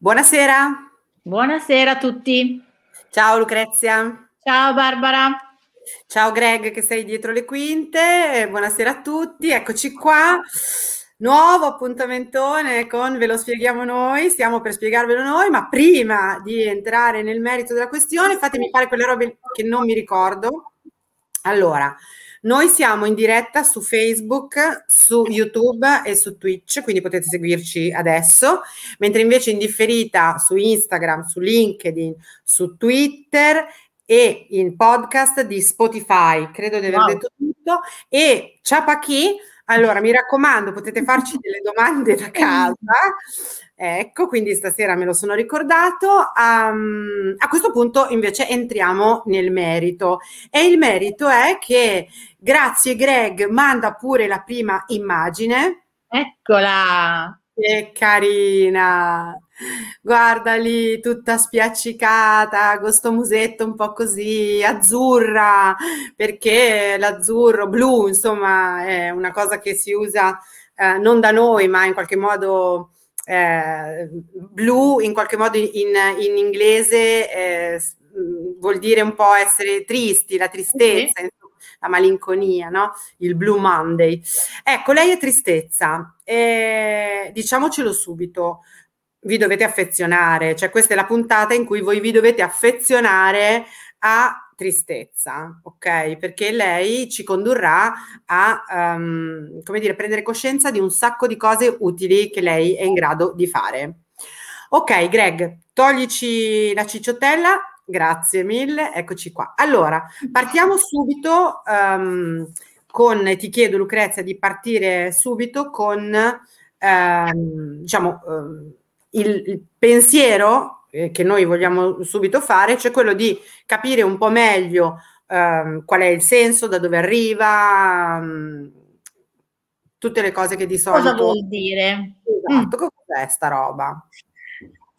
Buonasera. Buonasera a tutti. Ciao Lucrezia. Ciao Barbara. Ciao Greg che sei dietro le quinte. Buonasera a tutti. Eccoci qua. Nuovo appuntamentone con ve lo spieghiamo noi, stiamo per spiegarvelo noi, ma prima di entrare nel merito della questione, fatemi fare quelle robe che non mi ricordo. Allora, noi siamo in diretta su Facebook, su YouTube e su Twitch, quindi potete seguirci adesso, mentre invece in differita su Instagram, su LinkedIn, su Twitter e in podcast di Spotify, credo di aver wow. detto tutto, e Ciapachì, allora mi raccomando, potete farci delle domande da casa Ecco, quindi stasera me lo sono ricordato. Um, a questo punto invece entriamo nel merito e il merito è che grazie Greg manda pure la prima immagine. Eccola! Che carina! Guarda lì, tutta spiaccicata, questo musetto un po' così azzurra, perché l'azzurro blu, insomma, è una cosa che si usa eh, non da noi, ma in qualche modo eh, blu in qualche modo in, in inglese eh, vuol dire un po' essere tristi, la tristezza, okay. la malinconia, no? Il Blue Monday. Ecco, lei è tristezza, eh, diciamocelo subito, vi dovete affezionare, cioè questa è la puntata in cui voi vi dovete affezionare a tristezza, ok? Perché lei ci condurrà a, um, come dire, prendere coscienza di un sacco di cose utili che lei è in grado di fare. Ok, Greg, toglici la cicciottella. Grazie mille, eccoci qua. Allora, partiamo subito um, con, ti chiedo Lucrezia di partire subito con, um, diciamo, il, il pensiero eh, che noi vogliamo subito fare, cioè quello di capire un po' meglio ehm, qual è il senso, da dove arriva, mh, mm, tutte le cose che di solito... Cosa vuol dire? Esatto, mm. cos'è sta roba?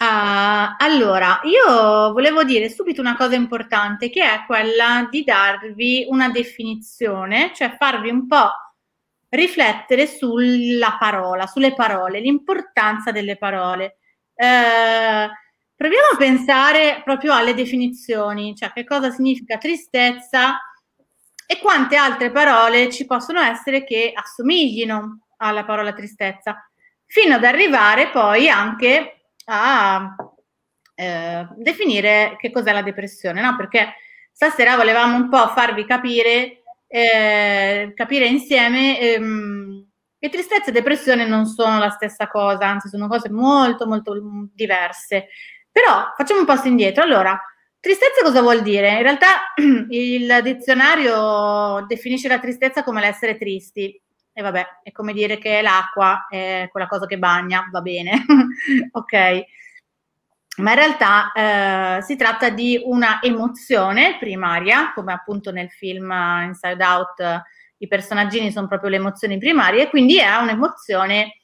Uh, allora, io volevo dire subito una cosa importante che è quella di darvi una definizione, cioè farvi un po' riflettere sulla parola, sulle parole, l'importanza delle parole. Uh, Proviamo a pensare proprio alle definizioni, cioè che cosa significa tristezza e quante altre parole ci possono essere che assomiglino alla parola tristezza, fino ad arrivare poi anche a eh, definire che cos'è la depressione, no? Perché stasera volevamo un po' farvi capire, eh, capire insieme ehm, che tristezza e depressione non sono la stessa cosa, anzi sono cose molto molto diverse. Però facciamo un passo indietro. Allora, tristezza cosa vuol dire? In realtà il dizionario definisce la tristezza come l'essere tristi. E vabbè, è come dire che l'acqua è quella cosa che bagna, va bene. ok. Ma in realtà eh, si tratta di una emozione primaria, come appunto nel film Inside Out i personaggini sono proprio le emozioni primarie, quindi è un'emozione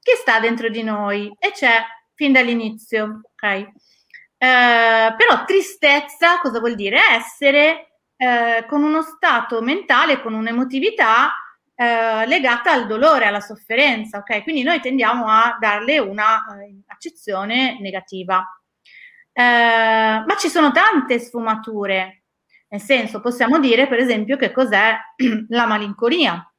che sta dentro di noi e c'è fin dall'inizio, ok? Eh, però tristezza cosa vuol dire? Essere eh, con uno stato mentale, con un'emotività eh, legata al dolore, alla sofferenza, ok? Quindi noi tendiamo a darle una eh, accezione negativa. Eh, ma ci sono tante sfumature, nel senso possiamo dire per esempio che cos'è la malinconia.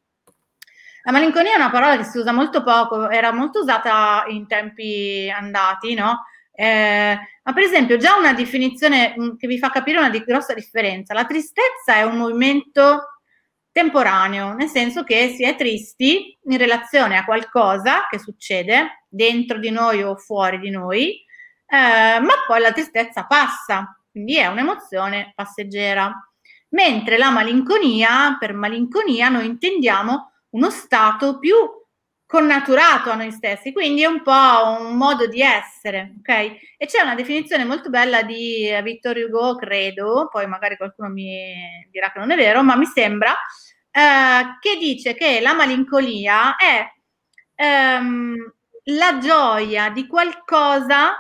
La malinconia è una parola che si usa molto poco, era molto usata in tempi andati, no? Eh, ma per esempio, già una definizione mm, che vi fa capire una di grossa differenza. La tristezza è un movimento temporaneo, nel senso che si è tristi in relazione a qualcosa che succede dentro di noi o fuori di noi, eh, ma poi la tristezza passa, quindi è un'emozione passeggera. Mentre la malinconia, per malinconia noi intendiamo uno stato più connaturato a noi stessi, quindi è un po' un modo di essere, ok? E c'è una definizione molto bella di Victor Hugo, credo, poi magari qualcuno mi dirà che non è vero, ma mi sembra, eh, che dice che la malinconia è ehm, la gioia di qualcosa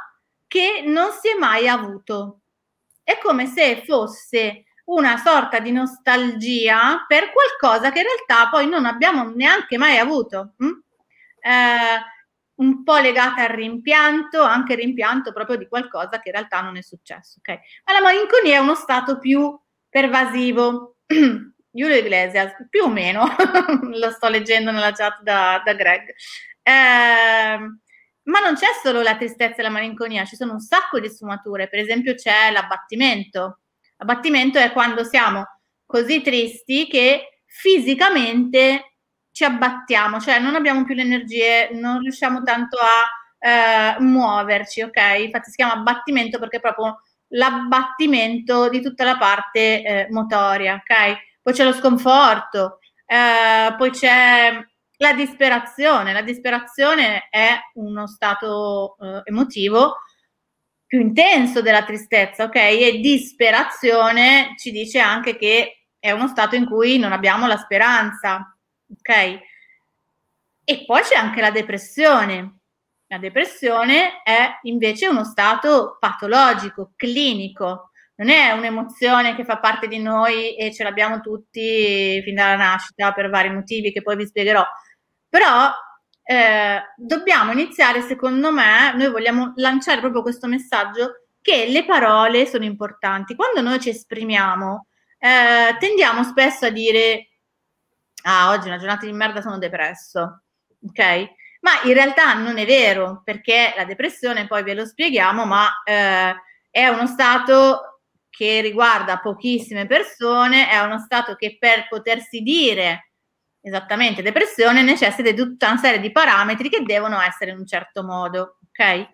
che non si è mai avuto. È come se fosse una sorta di nostalgia per qualcosa che in realtà poi non abbiamo neanche mai avuto. Hm? Eh, un po' legata al rimpianto, anche il rimpianto proprio di qualcosa che in realtà non è successo, ok? Ma la malinconia è uno stato più pervasivo. Giulio Iglesias, più o meno, lo sto leggendo nella chat da, da Greg. Eh, ma non c'è solo la tristezza e la malinconia, ci sono un sacco di sfumature. Per esempio c'è l'abbattimento. L'abbattimento è quando siamo così tristi che fisicamente ci abbattiamo, cioè non abbiamo più le energie, non riusciamo tanto a eh, muoverci, ok? Infatti si chiama abbattimento perché è proprio l'abbattimento di tutta la parte eh, motoria, ok? Poi c'è lo sconforto, eh, poi c'è la disperazione. La disperazione è uno stato eh, emotivo più intenso della tristezza, ok? E disperazione ci dice anche che è uno stato in cui non abbiamo la speranza, ok? E poi c'è anche la depressione. La depressione è invece uno stato patologico, clinico, non è un'emozione che fa parte di noi e ce l'abbiamo tutti fin dalla nascita per vari motivi che poi vi spiegherò. Però eh, dobbiamo iniziare, secondo me, noi vogliamo lanciare proprio questo messaggio che le parole sono importanti. Quando noi ci esprimiamo, eh, tendiamo spesso a dire ah, oggi è una giornata di merda, sono depresso, ok? Ma in realtà non è vero, perché la depressione, poi ve lo spieghiamo, ma eh, è uno stato che riguarda pochissime persone, è uno stato che per potersi dire esattamente depressione necessita di tutta una serie di parametri che devono essere in un certo modo, ok?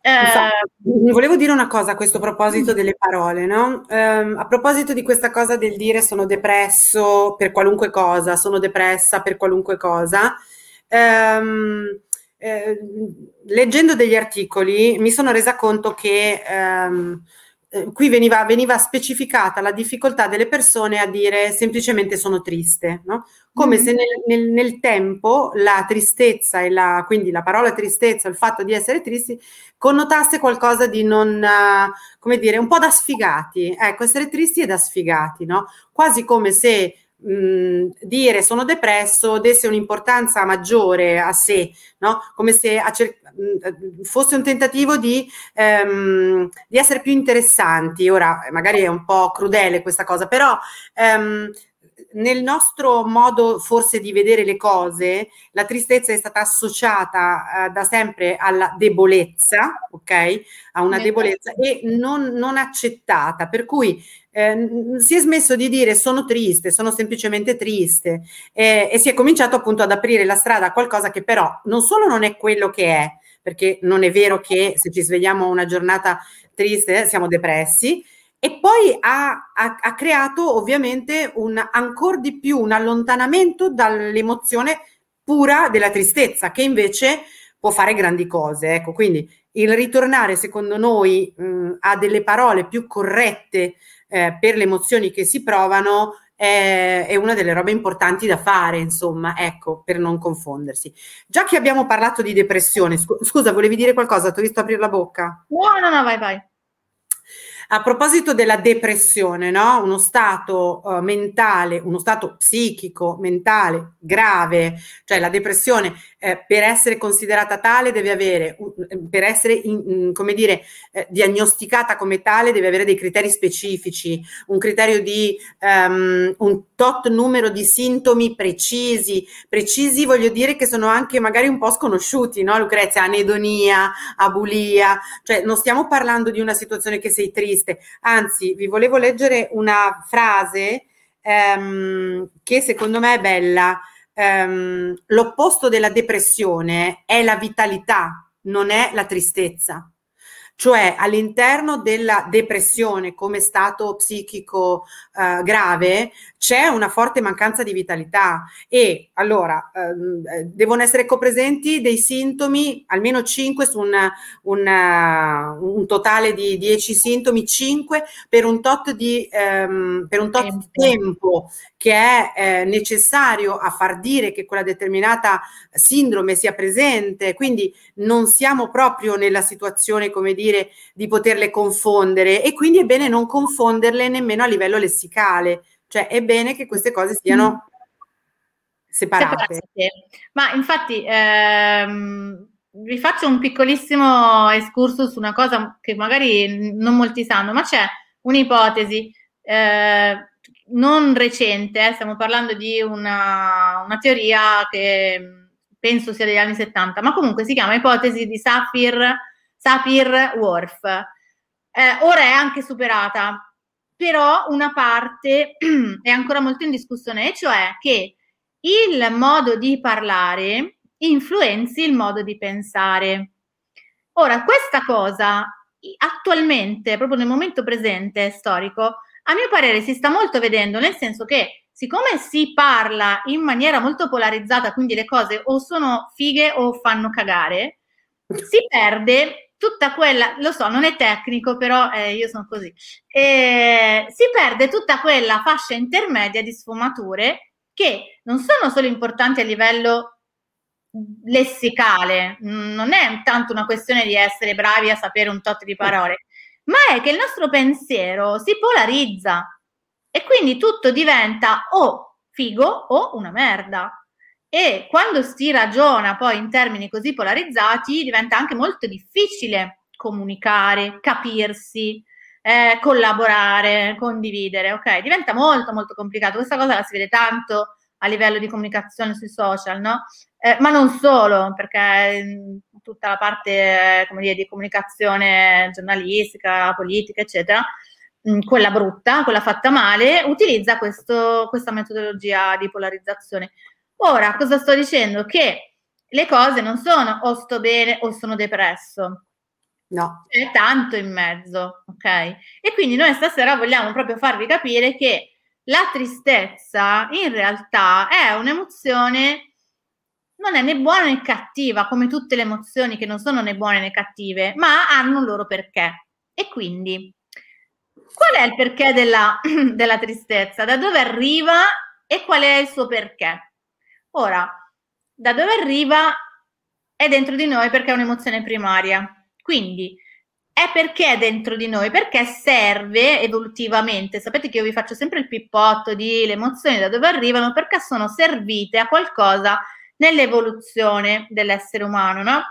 Eh, volevo dire una cosa a questo proposito delle parole, no? Eh, a proposito di questa cosa del dire sono depresso per qualunque cosa, sono depressa per qualunque cosa, ehm, eh, leggendo degli articoli mi sono resa conto che ehm, eh, qui veniva, veniva, specificata la difficoltà delle persone a dire semplicemente sono triste, no? come mm-hmm. se nel, nel, nel, tempo la tristezza e la, quindi la parola tristezza, il fatto di essere tristi, connotasse qualcosa di non, uh, come dire, un po' da sfigati. Ecco, essere tristi è da sfigati, no? quasi come se dire sono depresso desse un'importanza maggiore a sé, no? come se cer- fosse un tentativo di, ehm, di, essere più interessanti. Ora, magari è un po' crudele questa cosa, però ehm, nel nostro modo forse di vedere le cose, la tristezza è stata associata eh, da sempre alla debolezza, ok? A una debolezza e non, non accettata, per cui eh, si è smesso di dire sono triste, sono semplicemente triste eh, e si è cominciato appunto ad aprire la strada a qualcosa che però non solo non è quello che è, perché non è vero che se ci svegliamo una giornata triste siamo depressi, e poi ha, ha, ha creato ovviamente un, ancora di più un allontanamento dall'emozione pura della tristezza, che invece può fare grandi cose. Ecco, quindi il ritornare, secondo noi, mh, a delle parole più corrette eh, per le emozioni che si provano è, è, una delle robe importanti da fare, insomma, ecco, per non confondersi. Già che abbiamo parlato di depressione, scusa, volevi dire qualcosa? Ti ho visto aprire la bocca? No, no, no, vai, vai. A proposito della depressione, no? uno stato uh, mentale, uno stato psichico, mentale grave, cioè la depressione eh, per essere considerata tale deve avere, per essere in, come dire, eh, diagnosticata come tale deve avere dei criteri specifici, un criterio di um, un tot numero di sintomi precisi, precisi voglio dire che sono anche magari un po' sconosciuti, no Lucrezia? Anedonia, abulia, cioè non stiamo parlando di una situazione che sei triste, anzi vi volevo leggere una frase ehm, che secondo me è bella ehm, l'opposto della depressione è la vitalità, non è la tristezza. Cioè all'interno della depressione come stato psichico eh, grave c'è una forte mancanza di vitalità. E allora ehm, eh, devono essere copresenti dei sintomi, almeno 5 su un, un, un totale di 10 sintomi, 5 per un tot di, ehm, per un tot tempo. di tempo che è eh, necessario a far dire che quella determinata sindrome sia presente, quindi non siamo proprio nella situazione, come dire, di poterle confondere. E quindi è bene non confonderle nemmeno a livello lessicale, cioè è bene che queste cose siano mm. separate. Ma infatti ehm, vi faccio un piccolissimo escurso su una cosa che magari non molti sanno, ma c'è un'ipotesi eh, non recente, eh, stiamo parlando di una, una, teoria che penso sia degli anni 70, ma comunque si chiama ipotesi di Sapir-Whorf. Eh, ora è anche superata, però una parte è ancora molto in discussione, cioè che il modo di parlare influenzi il modo di pensare. Ora, questa cosa attualmente, proprio nel momento presente storico, a mio parere si sta molto vedendo, nel senso che siccome si parla in maniera molto polarizzata, quindi le cose o sono fighe o fanno cagare, si perde tutta quella, lo so, non è tecnico, però eh, io sono così, eh, si perde tutta quella fascia intermedia di sfumature che non sono solo importanti a livello lessicale, non è tanto una questione di essere bravi a sapere un tot di parole, ma è che il nostro pensiero si polarizza e quindi tutto diventa o figo o una merda. E quando si ragiona poi in termini così polarizzati diventa anche molto difficile comunicare, capirsi, eh, collaborare, condividere, ok? Diventa molto molto complicato. Questa cosa la si vede tanto a livello di comunicazione sui social, no? Eh, ma non solo, perché mm, tutta la parte come dire, di comunicazione giornalistica, politica, eccetera, mm, quella brutta, quella fatta male, utilizza questo, questa metodologia di polarizzazione. Ora, cosa sto dicendo? Che le cose non sono o sto bene o sono depresso. No. C'è tanto in mezzo, ok? E quindi noi stasera vogliamo proprio farvi capire che la tristezza in realtà è un'emozione, non è né buona né cattiva, come tutte le emozioni che non sono né buone né cattive, ma hanno un loro perché. E quindi, qual è il perché della, della tristezza? Da dove arriva e qual è il suo perché? Ora, da dove arriva è dentro di noi perché è un'emozione primaria. Quindi, è perché è dentro di noi, perché serve evolutivamente. Sapete che io vi faccio sempre il pippotto di le emozioni da dove arrivano, perché sono servite a qualcosa nell'evoluzione dell'essere umano, no?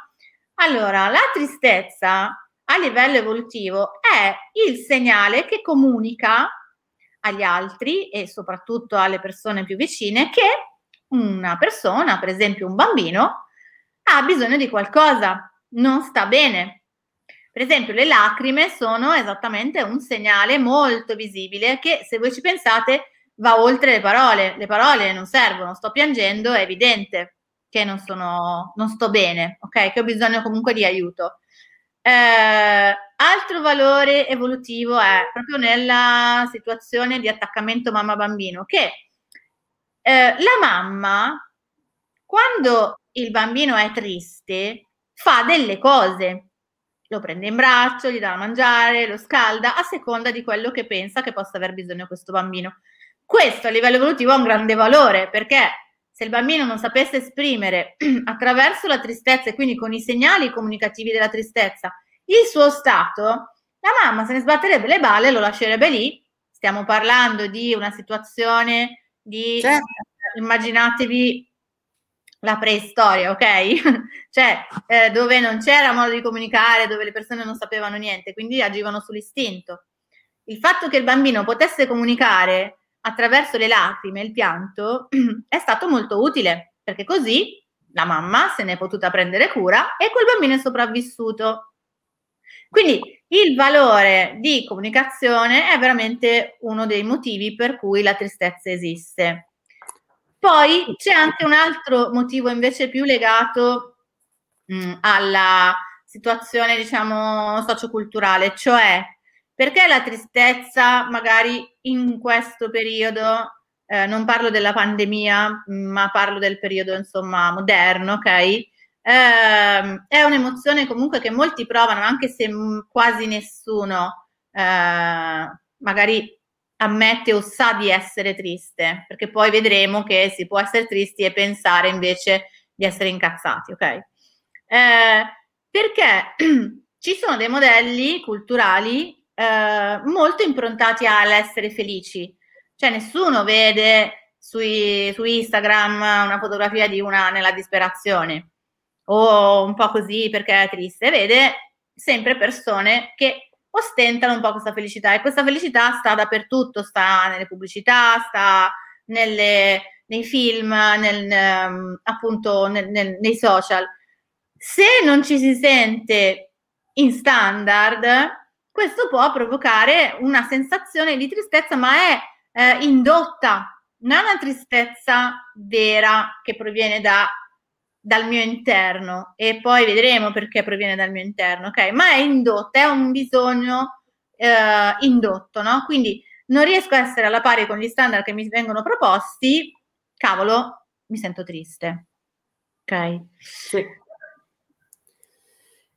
Allora, la tristezza a livello evolutivo è il segnale che comunica agli altri e soprattutto alle persone più vicine che una persona, per esempio un bambino, ha bisogno di qualcosa, non sta bene, per esempio, le lacrime sono esattamente un segnale molto visibile che, se voi ci pensate, va oltre le parole. Le parole non servono, sto piangendo, è evidente che non, sono, non sto bene, ok? Che ho bisogno comunque di aiuto. Eh, altro valore evolutivo è proprio nella situazione di attaccamento mamma-bambino, che eh, la mamma, quando il bambino è triste, fa delle cose lo prende in braccio, gli dà da mangiare, lo scalda a seconda di quello che pensa che possa aver bisogno questo bambino. Questo a livello evolutivo ha un grande valore perché se il bambino non sapesse esprimere attraverso la tristezza e quindi con i segnali comunicativi della tristezza il suo stato, la mamma se ne sbatterebbe le balle e lo lascerebbe lì. Stiamo parlando di una situazione di, certo. immaginatevi la preistoria, ok? cioè eh, dove non c'era modo di comunicare, dove le persone non sapevano niente, quindi agivano sull'istinto. Il fatto che il bambino potesse comunicare attraverso le lacrime, il pianto, è stato molto utile, perché così la mamma se ne è potuta prendere cura e quel bambino è sopravvissuto. Quindi il valore di comunicazione è veramente uno dei motivi per cui la tristezza esiste. Poi c'è anche un altro motivo invece più legato mh, alla situazione, diciamo, socioculturale, cioè perché la tristezza magari in questo periodo, eh, non parlo della pandemia, ma parlo del periodo, insomma, moderno, ok? Eh, è un'emozione comunque che molti provano, anche se quasi nessuno eh, magari ammette o sa di essere triste, perché poi vedremo che si può essere tristi e pensare invece di essere incazzati, ok? Eh, perché ci sono dei modelli culturali eh, molto improntati all'essere felici, cioè nessuno vede sui, su Instagram una fotografia di una nella disperazione, o un po' così perché è triste, vede sempre persone che ostentano un po' questa felicità e questa felicità sta dappertutto, sta nelle pubblicità, sta nelle, nei film, nel, um, appunto nel, nel, nei social. Se non ci si sente in standard, questo può provocare una sensazione di tristezza, ma è eh, indotta, non è una tristezza vera che proviene da, dal mio interno e poi vedremo perché proviene dal mio interno, ok? Ma è indotta, è un bisogno eh, indotto, no? Quindi non riesco a essere alla pari con gli standard che mi vengono proposti, cavolo, mi sento triste. Ok? Sì.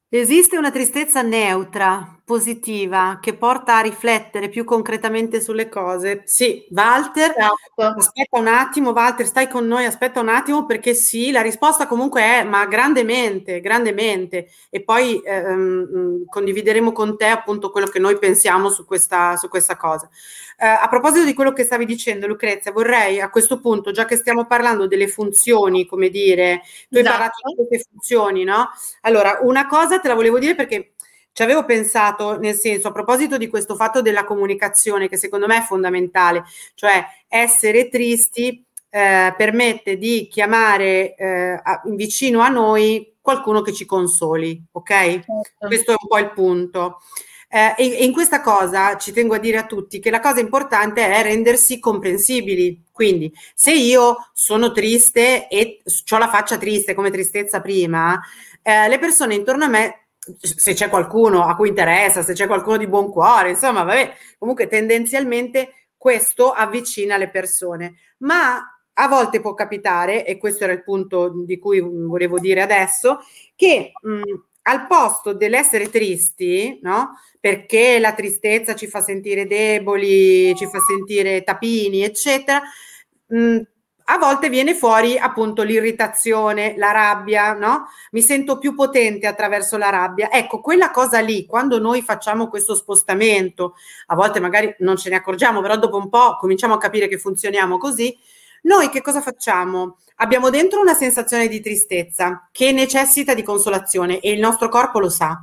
Esiste una tristezza neutra, positiva, che porta a riflettere più concretamente sulle cose? Sì, Walter, esatto. aspetta un attimo, Walter, stai con noi, aspetta un attimo, perché sì, la risposta comunque è, ma grandemente, grandemente, e poi ehm, condivideremo con te appunto quello che noi pensiamo su questa, su questa cosa. Eh, a proposito di quello che stavi dicendo, Lucrezia, vorrei a questo punto, già che stiamo parlando delle funzioni, come dire, tu hai esatto. parlato di queste funzioni, no? Allora, una cosa te la volevo dire perché ci avevo pensato, nel senso, a proposito di questo fatto della comunicazione, che secondo me è fondamentale, cioè essere tristi eh, permette di chiamare eh, a, vicino a noi qualcuno che ci consoli, ok? Certo. Questo è un po' il punto. Eh, e, e, in questa cosa ci tengo a dire a tutti che la cosa importante è rendersi comprensibili. Quindi, se io sono triste e ho la faccia triste come tristezza prima, eh, le persone intorno a me, se c'è qualcuno a cui interessa, se c'è qualcuno di buon cuore, insomma, vabbè, comunque tendenzialmente questo avvicina le persone. Ma a volte può capitare, e questo era il punto di cui volevo dire adesso, che mh, al posto dell'essere tristi, no? Perché la tristezza ci fa sentire deboli, ci fa sentire tapini, eccetera. Mh, a volte viene fuori appunto l'irritazione, la rabbia, no? Mi sento più potente attraverso la rabbia. Ecco, quella cosa lì, quando noi facciamo questo spostamento, a volte magari non ce ne accorgiamo, però dopo un po' cominciamo a capire che funzioniamo così, noi che cosa facciamo? Abbiamo dentro una sensazione di tristezza che necessita di consolazione e il nostro corpo lo sa,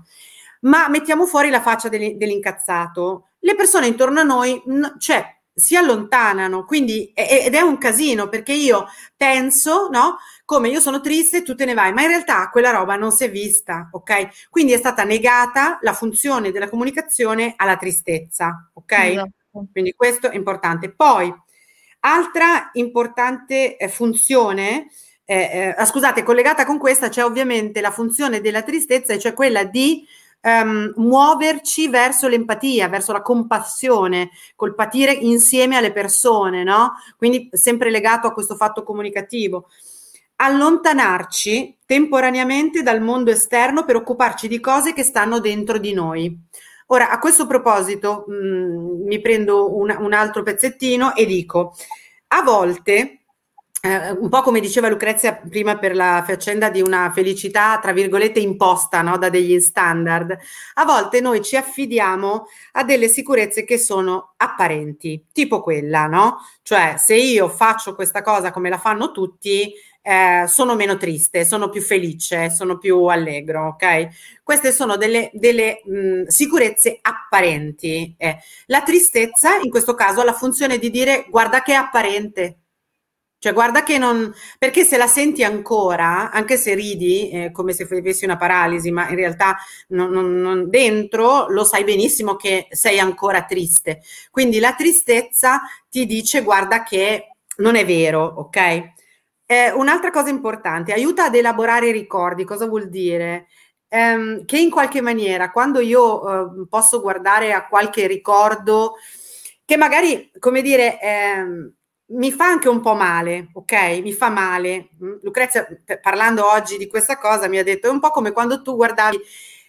ma mettiamo fuori la faccia dell'incazzato. Le persone intorno a noi, cioè, si allontanano, quindi ed è un casino perché io penso, no? Come io sono triste, tu te ne vai, ma in realtà quella roba non si è vista, ok? Quindi è stata negata la funzione della comunicazione alla tristezza, ok? Esatto. Quindi questo è importante. Poi Altra importante eh, funzione, eh, eh, scusate, collegata con questa c'è ovviamente la funzione della tristezza, e cioè quella di um, muoverci verso l'empatia, verso la compassione, col patire insieme alle persone, no? Quindi sempre legato a questo fatto comunicativo. Allontanarci temporaneamente dal mondo esterno per occuparci di cose che stanno dentro di noi. Ora, a questo proposito, mh, mm, mi prendo un, un altro pezzettino e dico, a volte eh, un po' come diceva Lucrezia prima per la faccenda di una felicità, tra virgolette, imposta no? da degli standard, a volte noi ci affidiamo a delle sicurezze che sono apparenti, tipo quella, no? Cioè, se io faccio questa cosa come la fanno tutti, eh, sono meno triste, sono più felice, sono più allegro, ok? Queste sono delle, delle mh, sicurezze apparenti. Eh. La tristezza, in questo caso, ha la funzione di dire guarda che è apparente. Cioè, guarda che non. Perché se la senti ancora, anche se ridi, eh, come se avessi una paralisi, ma in realtà non, non, non, dentro lo sai benissimo che sei ancora triste. Quindi la tristezza ti dice: guarda che non è vero, ok? Eh, un'altra cosa importante, aiuta ad elaborare i ricordi. Cosa vuol dire? Eh, che in qualche maniera, quando io eh, posso guardare a qualche ricordo che magari, come dire, ehm, mi fa anche un po' male, ok? Mi fa male. Mm, Lucrezia, parlando oggi di questa cosa, mi ha detto: è un po' come quando tu guardavi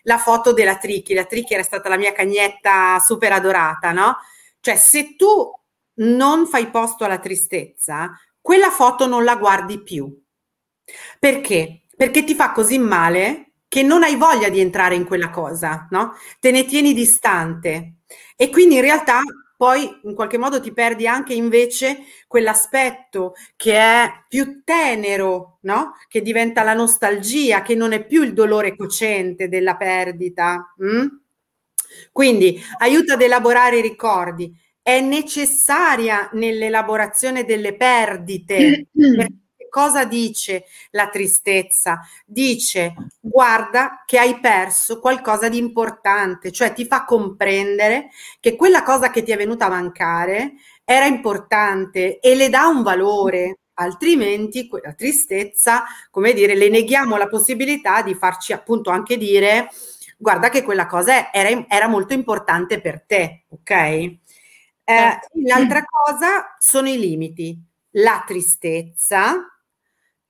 la foto della Tricky. La Tricky era stata la mia cagnetta super adorata, no? Cioè, se tu non fai posto alla tristezza, quella foto non la guardi più. Perché? Perché ti fa così male che non hai voglia di entrare in quella cosa, no? Te ne tieni distante. E quindi in realtà poi in qualche modo ti perdi anche invece quell'aspetto che è più tenero, no? Che diventa la nostalgia, che non è più il dolore cocente della perdita. Mm? Quindi aiuta ad elaborare i ricordi. È necessaria nell'elaborazione delle perdite. cosa dice la tristezza? Dice guarda che hai perso qualcosa di importante, cioè ti fa comprendere che quella cosa che ti è venuta a mancare era importante e le dà un valore. Altrimenti quella tristezza, come dire, le neghiamo la possibilità di farci appunto anche dire guarda che quella cosa era, era molto importante per te, ok? Eh, certo. l'altra cosa sono i limiti. La tristezza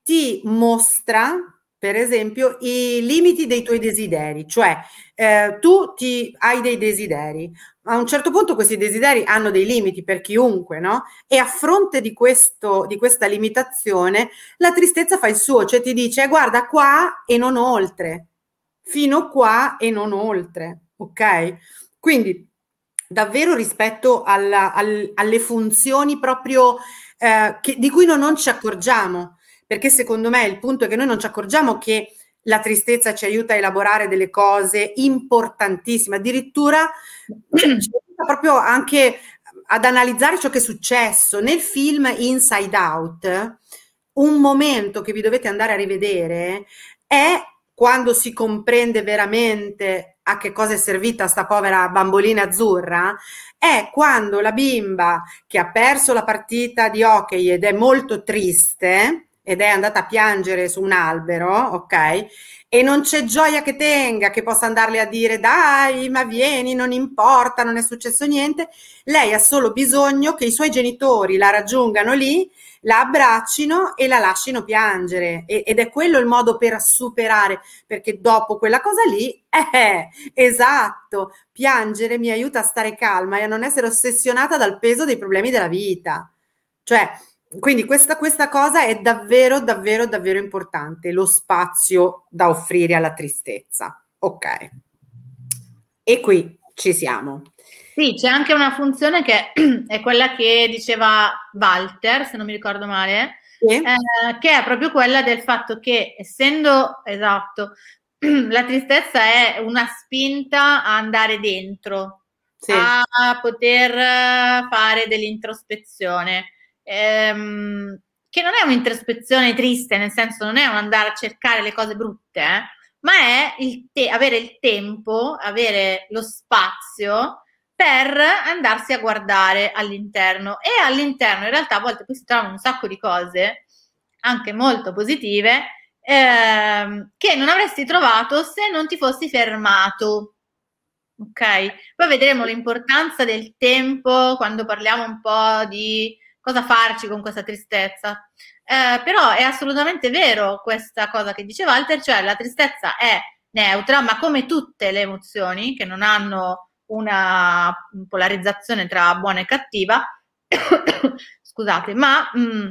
ti mostra, per esempio, i limiti dei tuoi desideri, cioè eh, tu ti, hai dei desideri, a un certo punto questi desideri hanno dei limiti per chiunque, no? E a fronte di, questo, di questa limitazione, la tristezza fa il suo, cioè ti dice guarda qua e non oltre, fino qua e non oltre, ok? Quindi davvero rispetto alla, al, alle funzioni proprio eh, che, di cui non, non ci accorgiamo perché secondo me il punto è che noi non ci accorgiamo che la tristezza ci aiuta a elaborare delle cose importantissime, addirittura cioè, ci aiuta proprio anche ad analizzare ciò che è successo. Nel film Inside Out, un momento che vi dovete andare a rivedere è quando si comprende veramente a che cosa è servita sta povera bambolina azzurra, è quando la bimba che ha perso la partita di hockey ed è molto triste, ed è andata a piangere su un albero, ok? E non c'è gioia che tenga, che possa andarle a dire dai, ma vieni, non importa, non è successo niente. Lei ha solo bisogno che i suoi genitori la raggiungano lì, la abbraccino e la lasciano piangere. E, ed è quello il modo per superare, perché dopo quella cosa lì, eh, esatto, piangere mi aiuta a stare calma e a non essere ossessionata dal peso dei problemi della vita. Cioè, quindi questa, questa cosa è davvero, davvero, davvero importante, lo spazio da offrire alla tristezza. Ok. E qui ci siamo. Sì, c'è anche una funzione che è quella che diceva Walter, se non mi ricordo male, sì. eh, che è proprio quella del fatto che essendo, esatto, la tristezza è una spinta a andare dentro, sì. a poter fare dell'introspezione ehm, che non è un'introspezione triste, nel senso non è un andare a cercare le cose brutte, eh, ma è il te- avere il tempo, avere lo spazio per andarsi a guardare all'interno e all'interno in realtà a volte poi si trovano un sacco di cose anche molto positive ehm, che non avresti trovato se non ti fossi fermato. Ok, poi vedremo l'importanza del tempo quando parliamo un po' di cosa farci con questa tristezza. Eh, però è assolutamente vero questa cosa che dice Walter, cioè la tristezza è neutra, ma come tutte le emozioni che non hanno una polarizzazione tra buona e cattiva, scusate, ma mh, mm,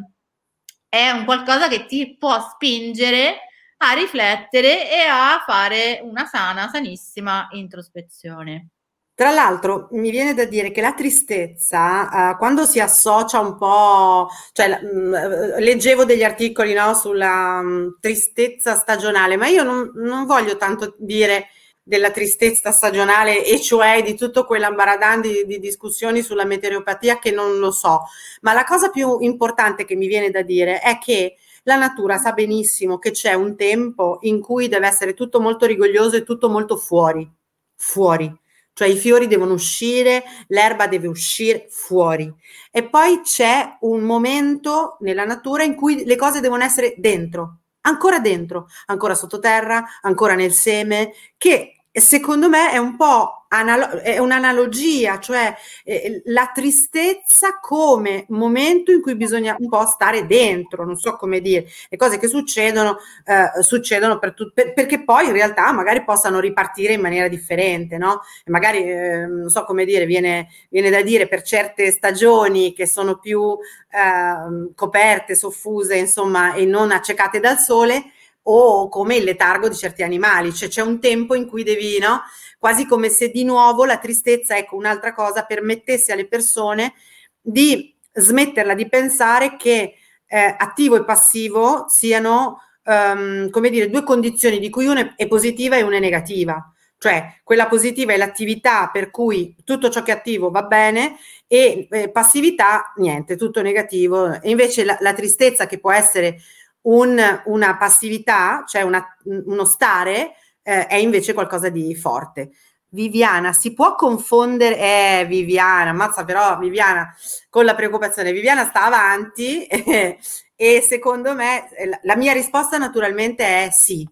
è un qualcosa che ti può spingere a riflettere e a fare una sana, sanissima introspezione. Tra l'altro mi viene da dire che la tristezza, uh, quando si associa un po', cioè mh, leggevo degli articoli no, sulla mh, tristezza stagionale, ma io non, non, voglio tanto dire della tristezza stagionale e cioè di tutto quell'ambaradan di, di discussioni sulla meteoropatia che non lo so, ma la cosa più importante che mi viene da dire è che la natura sa benissimo che c'è un tempo in cui deve essere tutto molto rigoglioso e tutto molto fuori, fuori cioè i fiori devono uscire, l'erba deve uscire fuori. E poi c'è un momento nella natura in cui le cose devono essere dentro, ancora dentro, ancora sottoterra, ancora nel seme, che secondo me è un po' analo- è un'analogia, cioè eh, la tristezza come momento in cui bisogna un po' stare dentro, non so come dire, le cose che succedono, eh, succedono per tu- per- perché poi in realtà magari possano ripartire in maniera differente, no? E magari, eh, non so come dire, viene, viene, da dire per certe stagioni che sono più ehm, coperte, soffuse, insomma, e non accecate dal sole, o come il letargo di certi animali, cioè c'è un tempo in cui devi, no? Quasi come se di nuovo la tristezza, ecco un'altra cosa, permettesse alle persone di smetterla di pensare che eh, attivo e passivo siano, um, come dire, due condizioni di cui una è positiva e una è negativa. Cioè, quella positiva è l'attività per cui tutto ciò che è attivo va bene e eh, passività, niente, tutto negativo. E invece la, la tristezza che può essere un, una passività, cioè una, uno stare, eh, è invece qualcosa di forte. Viviana, si può confondere, eh, Viviana, mazza però Viviana con la preoccupazione, Viviana sta avanti eh, e secondo me eh, la mia risposta naturalmente è sì,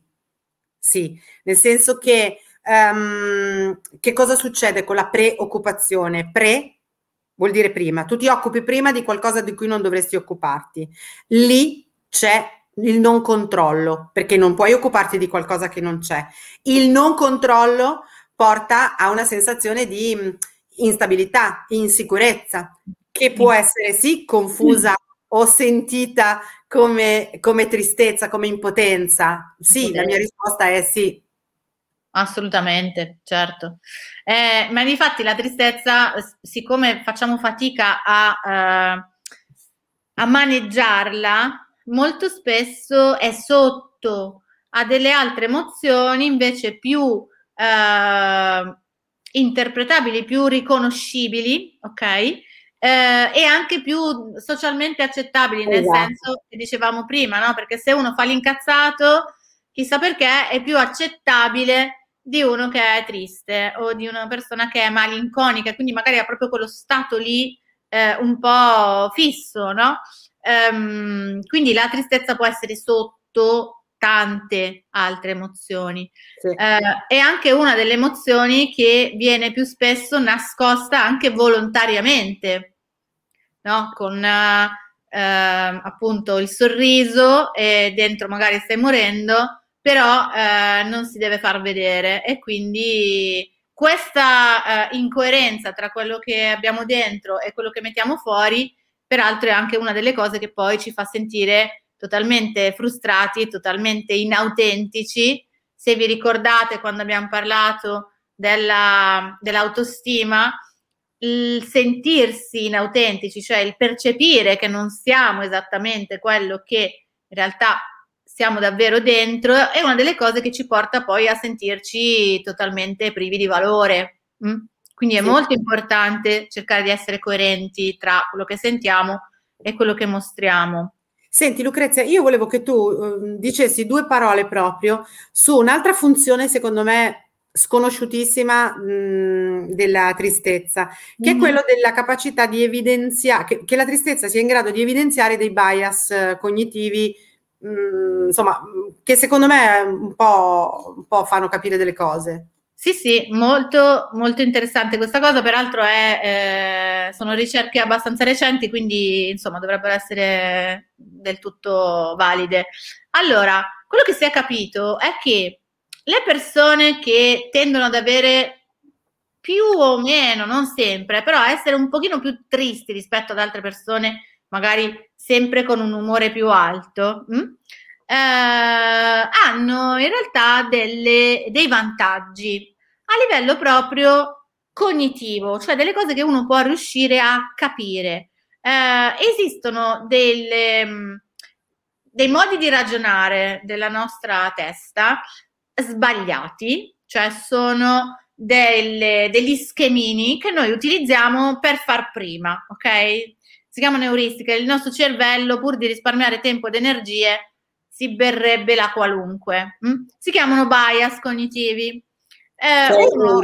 sì, nel senso che um, che cosa succede con la preoccupazione? Pre vuol dire prima, tu ti occupi prima di qualcosa di cui non dovresti occuparti, lì c'è il non controllo, perché non puoi occuparti di qualcosa che non c'è. Il non controllo porta a una sensazione di mm, instabilità, insicurezza, che può essere sì confusa o sentita come, come tristezza, come impotenza. Sì, la mia risposta è sì. Assolutamente, certo. Eh, ma infatti la tristezza, siccome facciamo fatica a, eh, a maneggiarla, molto spesso è sotto a delle altre emozioni invece più eh, interpretabili, più riconoscibili, ok? Eh, e anche più socialmente accettabili, nel esatto. senso che dicevamo prima, no? Perché se uno fa l'incazzato, chissà perché, è più accettabile di uno che è triste o di una persona che è malinconica, quindi magari ha proprio quello stato lì eh, un po' fisso, no? Um, quindi la tristezza può essere sotto tante altre emozioni. Sì. Eh, è anche una delle emozioni che viene più spesso nascosta anche volontariamente, no? con eh, ehm, appunto il sorriso e dentro magari stai morendo, però eh, non si deve far vedere e quindi questa incoerenza tra quello che abbiamo dentro e quello che mettiamo fuori, peraltro è anche una delle cose che poi ci fa sentire totalmente frustrati, totalmente inautentici. Se vi ricordate quando abbiamo parlato della, dell'autostima, il sentirsi inautentici, cioè il percepire che non siamo esattamente quello che in realtà siamo davvero dentro, è una delle cose che ci porta poi a sentirci totalmente privi di valore. Mm? Quindi è sì. molto importante cercare di essere coerenti tra quello che sentiamo e quello che mostriamo. Senti Lucrezia, io volevo che tu uh, dicessi due parole proprio su un'altra funzione, secondo me, sconosciutissima mh, della tristezza, che mm-hmm. è quello della capacità di evidenziare, che, che, la tristezza sia in grado di evidenziare dei bias uh, cognitivi, mh, insomma, che secondo me un po', un po' fanno capire delle cose. Sì, sì, molto, molto interessante questa cosa, peraltro è, eh, sono ricerche abbastanza recenti, quindi insomma dovrebbero essere del tutto valide. Allora, quello che si è capito è che le persone che tendono ad avere più o meno, non sempre, però essere un pochino più tristi rispetto ad altre persone, magari sempre con un umore più alto, mh? Hm, eh, hanno in realtà delle, dei vantaggi a livello proprio cognitivo, cioè delle cose che uno può riuscire a capire. Eh, esistono delle, mm, dei modi di ragionare della nostra testa sbagliati, cioè sono delle, degli schemini che noi utilizziamo per far prima, ok? Si chiamano euristiche. Il nostro cervello, pur di risparmiare tempo ed energie, si berrebbe la qualunque. Hm? Si chiamano bias cognitivi. Eh, cioè, uno,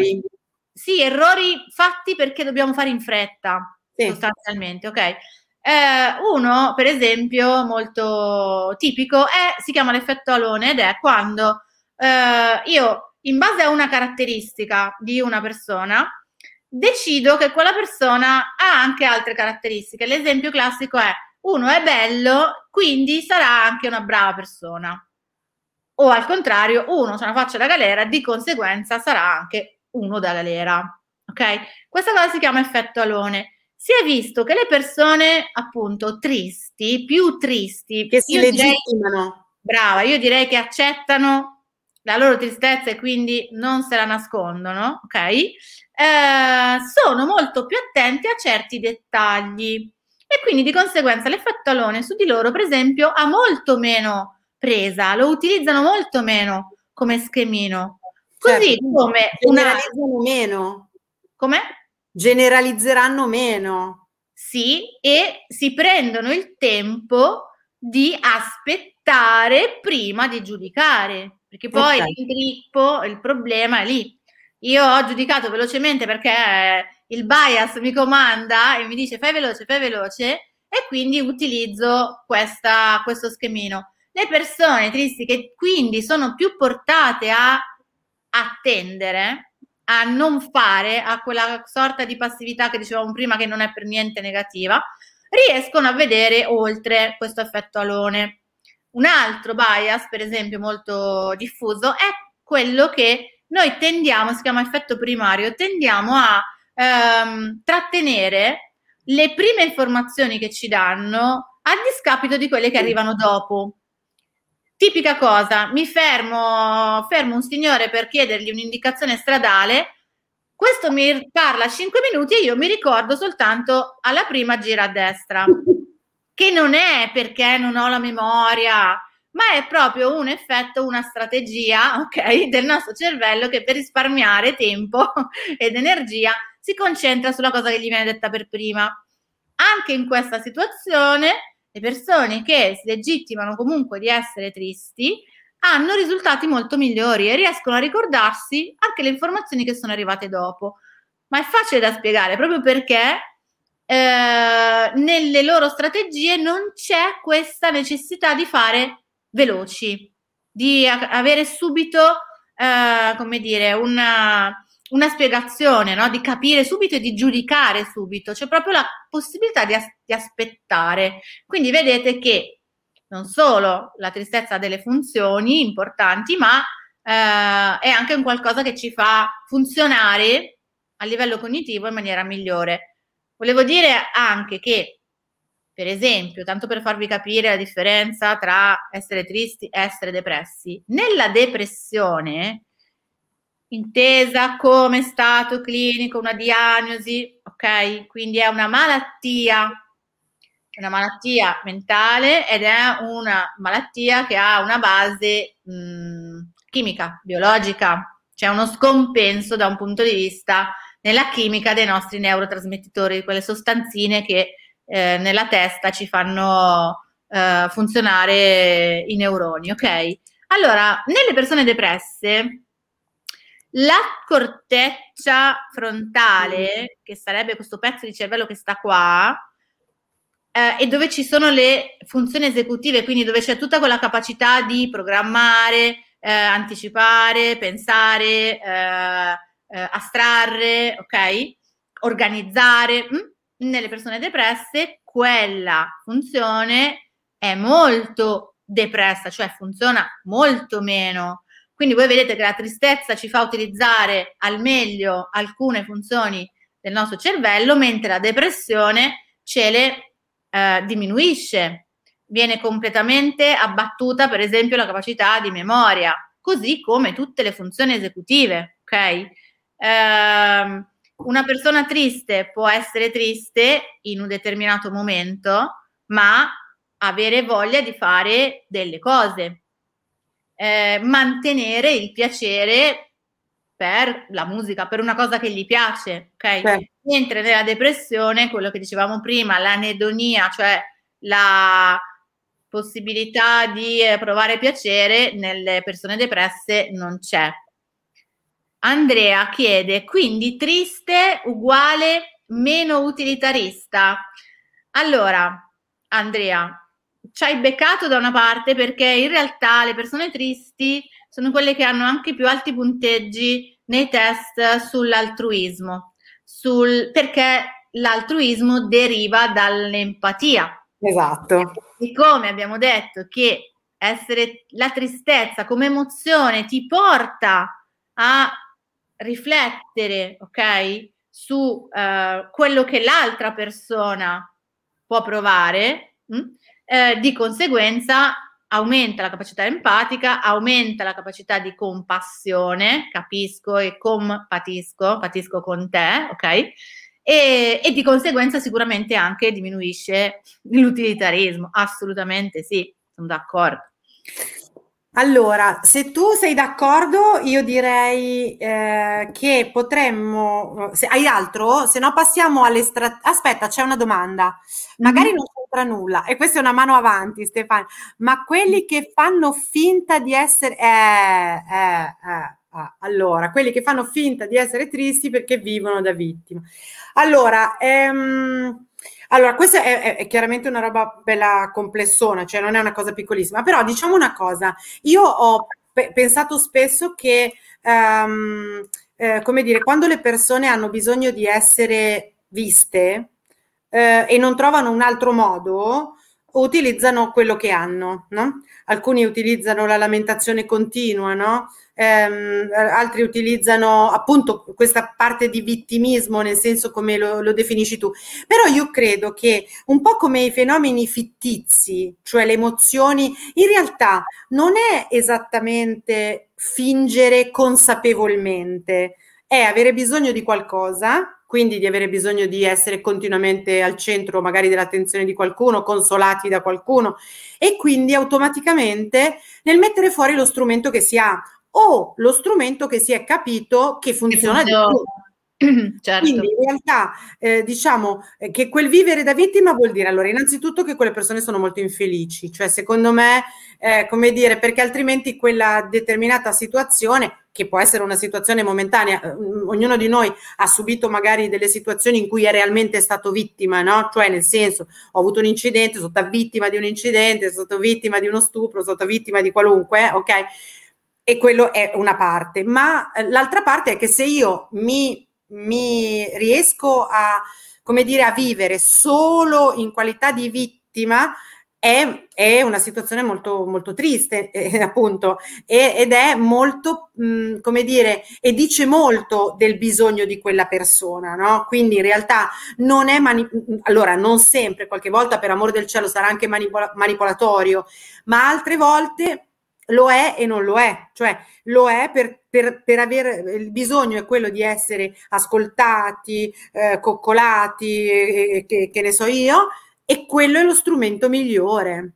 sì, errori fatti perché dobbiamo fare in fretta, sì. sostanzialmente, ok? Eh, uno, per esempio, molto tipico, è, si chiama l'effetto alone ed è quando eh, io, in base a una caratteristica di una persona, decido che quella persona ha anche altre caratteristiche. L'esempio classico è uno è bello, quindi sarà anche una brava persona o al contrario, uno c'è una faccia da galera, di conseguenza sarà anche uno da galera. Ok? Questa cosa si chiama effetto alone. Si è visto che le persone, appunto, tristi, più tristi, che si legittimano. brava, io direi che accettano la loro tristezza e quindi non se la nascondono, ok? Eh, sono molto più attenti a certi dettagli e quindi di conseguenza l'effetto alone su di loro, per esempio, ha molto meno presa, lo utilizzano molto meno come schemino. Così certo, come generalizzano una... meno. Come? Generalizzeranno meno. Sì, e si prendono il tempo di aspettare prima di giudicare, perché poi okay. il grippo, il problema è lì. Io ho giudicato velocemente perché il bias mi comanda e mi dice fai veloce, fai veloce e quindi utilizzo questa, questo schemino. Le persone tristi che quindi sono più portate a attendere, a non fare, a quella sorta di passività che dicevamo prima che non è per niente negativa, riescono a vedere oltre questo effetto alone. Un altro bias, per esempio, molto diffuso è quello che noi tendiamo, si chiama effetto primario, tendiamo a ehm, trattenere le prime informazioni che ci danno a discapito di quelle che arrivano dopo. Tipica cosa, mi fermo, fermo un signore per chiedergli un'indicazione stradale, questo mi parla 5 minuti e io mi ricordo soltanto alla prima gira a destra, che non è perché non ho la memoria, ma è proprio un effetto, una strategia, ok, del nostro cervello che per risparmiare tempo ed energia si concentra sulla cosa che gli viene detta per prima. Anche in questa situazione, le persone che si legittimano comunque di essere tristi hanno risultati molto migliori e riescono a ricordarsi anche le informazioni che sono arrivate dopo. Ma è facile da spiegare proprio perché eh, nelle loro strategie non c'è questa necessità di fare veloci, di a- avere subito, eh, come dire, una, una spiegazione, no? di capire subito e di giudicare subito, c'è proprio la possibilità di, as- di aspettare. Quindi vedete che non solo la tristezza ha delle funzioni importanti, ma eh, è anche un qualcosa che ci fa funzionare a livello cognitivo in maniera migliore. Volevo dire anche che per esempio, tanto per farvi capire la differenza tra essere tristi e essere depressi, nella depressione, intesa come stato clinico, una diagnosi, ok? Quindi è una malattia, una malattia mentale ed è una malattia che ha una base mh, chimica, biologica, c'è uno scompenso da un punto di vista nella chimica dei nostri neurotrasmettitori, quelle sostanzine che eh, nella testa ci fanno eh, funzionare i neuroni, ok? Allora, nelle persone depresse, la corteccia frontale, che sarebbe questo pezzo di cervello che sta qua, eh, e dove ci sono le funzioni esecutive, quindi dove c'è tutta quella capacità di programmare, eh, anticipare, pensare, eh, eh astrarre, ok? Organizzare. Mh? Hm? nelle persone depresse quella funzione è molto depressa, cioè funziona molto meno. Quindi voi vedete che la tristezza ci fa utilizzare al meglio alcune funzioni del nostro cervello, mentre la depressione ce le eh, diminuisce, viene completamente abbattuta, per esempio, la capacità di memoria, così come tutte le funzioni esecutive, ok? Eh, una persona triste può essere triste in un determinato momento, ma avere voglia di fare delle cose, eh, mantenere il piacere per la musica, per una cosa che gli piace, ok? Beh. Mentre nella depressione, quello che dicevamo prima, l'anedonia, cioè la possibilità di eh, provare piacere nelle persone depresse non c'è. Andrea chiede, quindi triste uguale meno utilitarista. Allora, Andrea, ci hai beccato da una parte perché in realtà le persone tristi sono quelle che hanno anche più alti punteggi nei test sull'altruismo, sul, perché l'altruismo deriva dall'empatia. Esatto. Siccome abbiamo detto che essere la tristezza come emozione ti porta a riflettere, ok, su uh, quello che l'altra persona può provare, mh? Eh, di conseguenza aumenta la capacità empatica, aumenta la capacità di compassione, capisco e compatisco, patisco con te, ok? E, e di conseguenza sicuramente anche diminuisce l'utilitarismo, assolutamente sì, sono d'accordo. Allora, se tu sei d'accordo, io direi eh, che potremmo. Se hai altro? Se no, passiamo alle strategie. Aspetta, c'è una domanda. Magari mm. non c'entra nulla, e questa è una mano avanti, Stefano. Ma quelli che fanno finta di essere. Eh, eh, eh. Ah, allora, quelli che fanno finta di essere tristi perché vivono da vittima. Allora, ehm, allora, questa è, è, è, chiaramente una roba bella complessona, cioè non è una cosa piccolissima, però diciamo una cosa, io ho pe- pensato spesso che, um, eh, come dire, quando le persone hanno bisogno di essere viste eh, e non trovano un altro modo, utilizzano quello che hanno, no? Alcuni utilizzano la lamentazione continua, no? ehm, altri utilizzano appunto questa parte di vittimismo, nel senso come lo, lo, definisci tu. Però io credo che un po' come i fenomeni fittizi, cioè le emozioni, in realtà non è esattamente fingere consapevolmente, è avere bisogno di qualcosa quindi di avere bisogno di essere continuamente al centro magari dell'attenzione di qualcuno, consolati da qualcuno e quindi automaticamente nel mettere fuori lo strumento che si ha o lo strumento che si è capito che funziona di più. Certo. Quindi in realtà eh, diciamo eh, che quel vivere da vittima vuol dire allora innanzitutto che quelle persone sono molto infelici, cioè secondo me eh, come dire perché altrimenti quella determinata situazione che può essere una situazione momentanea, eh, ognuno di noi ha subito magari delle situazioni in cui è realmente stato vittima, no? Cioè nel senso ho avuto un incidente, sono stata vittima di un incidente, sono stata vittima di uno stupro, sono stata vittima di qualunque, ok? e quello è una parte, ma eh, l'altra parte è che se io mi, mi riesco a, come dire, a vivere solo in qualità di vittima, è, è, una situazione molto, molto triste, eh, appunto, e, ed è molto, mh, mm, come dire, e dice molto del bisogno di quella persona, no? Quindi in realtà non è, mani- allora non sempre, qualche volta per amor del cielo sarà anche manipola- manipolatorio, ma altre volte lo è e non lo è, cioè lo è per, per, per avere il bisogno è quello di essere ascoltati, eh, coccolati, eh, che, che, ne so io, e quello è lo strumento migliore.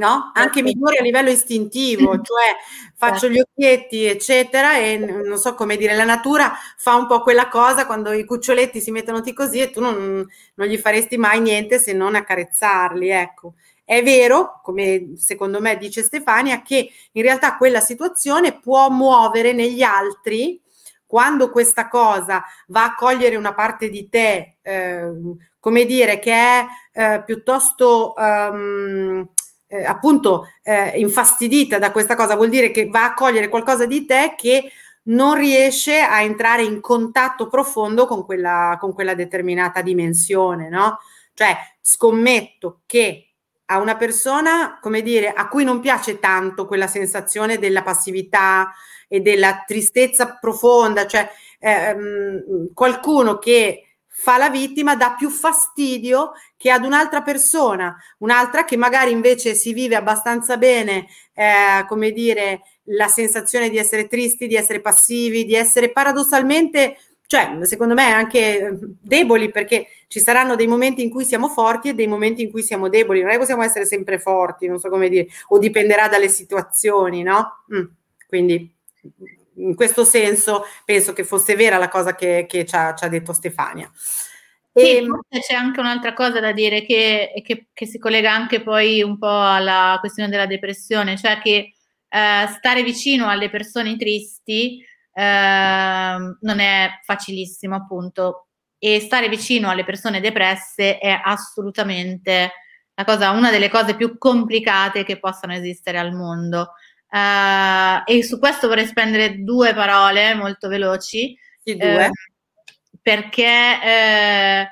No? Anche migliore a livello istintivo, cioè faccio gli occhietti, eccetera, e non so come dire, la natura fa un po' quella cosa quando i cuccioletti si mettono così e tu non, non gli faresti mai niente se non accarezzarli, ecco. È vero, come secondo me dice Stefania, che in realtà quella situazione può muovere negli altri quando questa cosa va a cogliere una parte di te, eh, come dire, che è eh, piuttosto um, eh, appunto eh, infastidita da questa cosa, vuol dire che va a cogliere qualcosa di te che non riesce a entrare in contatto profondo con quella, con quella determinata dimensione, no? Cioè, scommetto che a una persona, come dire, a cui non piace tanto quella sensazione della passività e della tristezza profonda, cioè ehm, qualcuno che fa la vittima dà più fastidio che ad un'altra persona, un'altra che magari invece si vive abbastanza bene, eh, come dire, la sensazione di essere tristi, di essere passivi, di essere paradossalmente cioè secondo me anche ehm, deboli perché ci saranno dei momenti in cui siamo forti e dei momenti in cui siamo deboli, non è che possiamo essere sempre forti, non so come dire, o dipenderà dalle situazioni, no? Mm. Quindi in questo senso penso che fosse vera la cosa che, che ci, ha, ci, ha, detto Stefania. E sì, forse c'è anche un'altra cosa da dire che, che, che, si collega anche poi un po' alla questione della depressione, cioè che eh, stare vicino alle persone tristi Ehm, non è facilissimo appunto e stare vicino alle persone depresse è assolutamente cosa, una delle cose più complicate che possano esistere al mondo. Uh, e su questo vorrei spendere due parole molto veloci. Sì, due. Eh, perché, eh,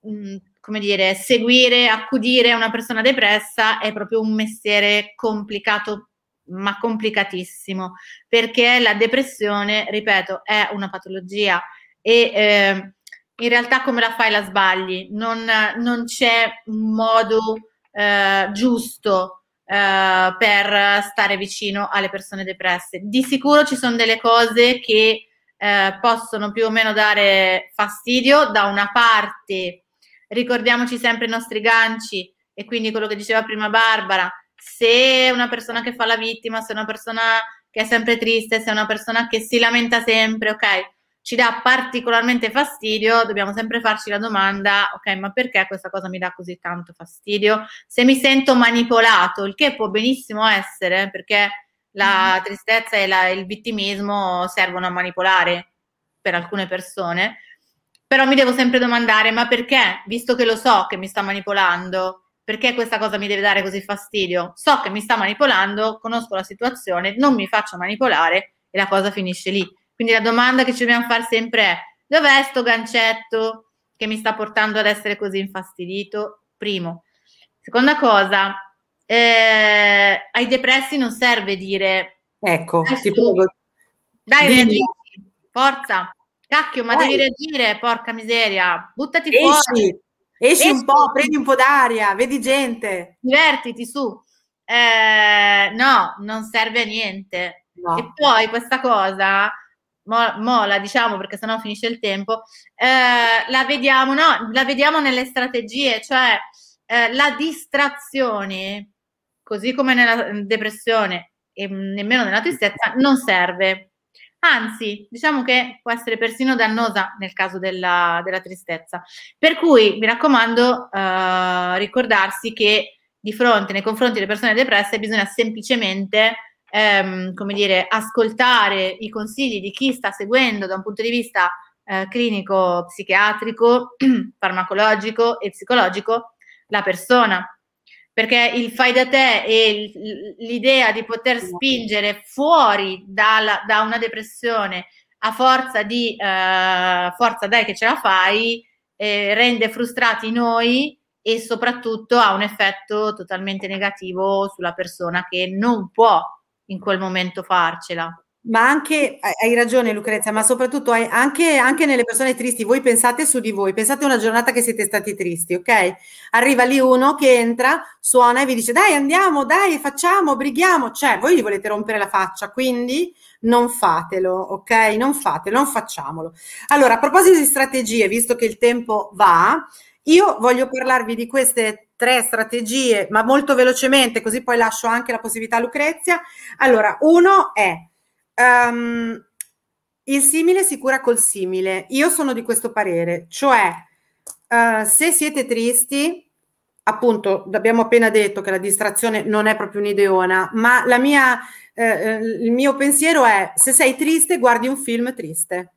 mh, come dire, seguire, accudire una persona depressa è proprio un mestiere complicato ma complicatissimo, perché la depressione, ripeto, è una patologia e eh, in realtà come la fai la sbagli, non, non c'è un modo eh, giusto eh, per stare vicino alle persone depresse. Di sicuro ci sono delle cose che eh, possono più o meno dare fastidio. Da una parte, ricordiamoci sempre i nostri ganci e quindi quello che diceva prima Barbara, se è una persona che fa la vittima, se è una persona che è sempre triste, se è una persona che si lamenta sempre, ok? ci dà particolarmente fastidio, dobbiamo sempre farci la domanda, ok, ma perché questa cosa mi dà così tanto fastidio? Se mi sento manipolato, il che può benissimo essere, perché la mm. tristezza e la, il vittimismo servono a manipolare per alcune persone, però mi devo sempre domandare, ma perché, visto che lo so che mi sta manipolando, perché questa cosa mi deve dare così fastidio? So che mi sta manipolando, conosco la situazione, non mi faccio manipolare e la cosa finisce lì. Quindi la domanda che ci dobbiamo fare sempre è dov'è sto gancetto che mi sta portando ad essere così infastidito? Primo. Seconda cosa, eh, ai depressi non serve dire ecco, ti prego. Dai, reagisci, forza. Cacchio, ma Dai. devi reagire, porca miseria. Buttati Esci. fuori. Esci, un po', prendi un po' d'aria, vedi gente. Divertiti su. Eh, no, non serve a niente. No. E poi questa cosa mola, diciamo, perché sennò finisce il tempo, eh, la vediamo, no, la vediamo nelle strategie, cioè eh, la distrazione, così come nella depressione e nemmeno nella tristezza, non serve. Anzi, diciamo che può essere persino dannosa nel caso della, della tristezza. Per cui mi raccomando eh, ricordarsi che di fronte, nei confronti delle persone depresse, bisogna semplicemente ehm, come dire, ascoltare i consigli di chi sta seguendo da un punto di vista eh, clinico, psichiatrico, farmacologico e psicologico la persona. Perché il fai da te e l'idea di poter spingere fuori dalla, da una depressione a forza di eh, forza dai che ce la fai, eh, rende frustrati noi e soprattutto ha un effetto totalmente negativo sulla persona che non può in quel momento farcela. Ma anche, hai ragione Lucrezia, ma soprattutto anche, anche, nelle persone tristi, voi pensate su di voi, pensate una giornata che siete stati tristi, ok? Arriva lì uno che entra, suona e vi dice dai andiamo, dai facciamo, brighiamo, cioè voi gli volete rompere la faccia, quindi non fatelo, ok? Non fatelo, non facciamolo. Allora, a proposito di strategie, visto che il tempo va, io voglio parlarvi di queste tre strategie, ma molto velocemente, così poi lascio anche la possibilità a Lucrezia. Allora, uno è um, il simile si cura col simile. Io sono di questo parere, cioè uh, se siete tristi, appunto, abbiamo appena detto che la distrazione non è proprio un'ideona, ma mia, eh, il mio pensiero è se sei triste, guardi un film triste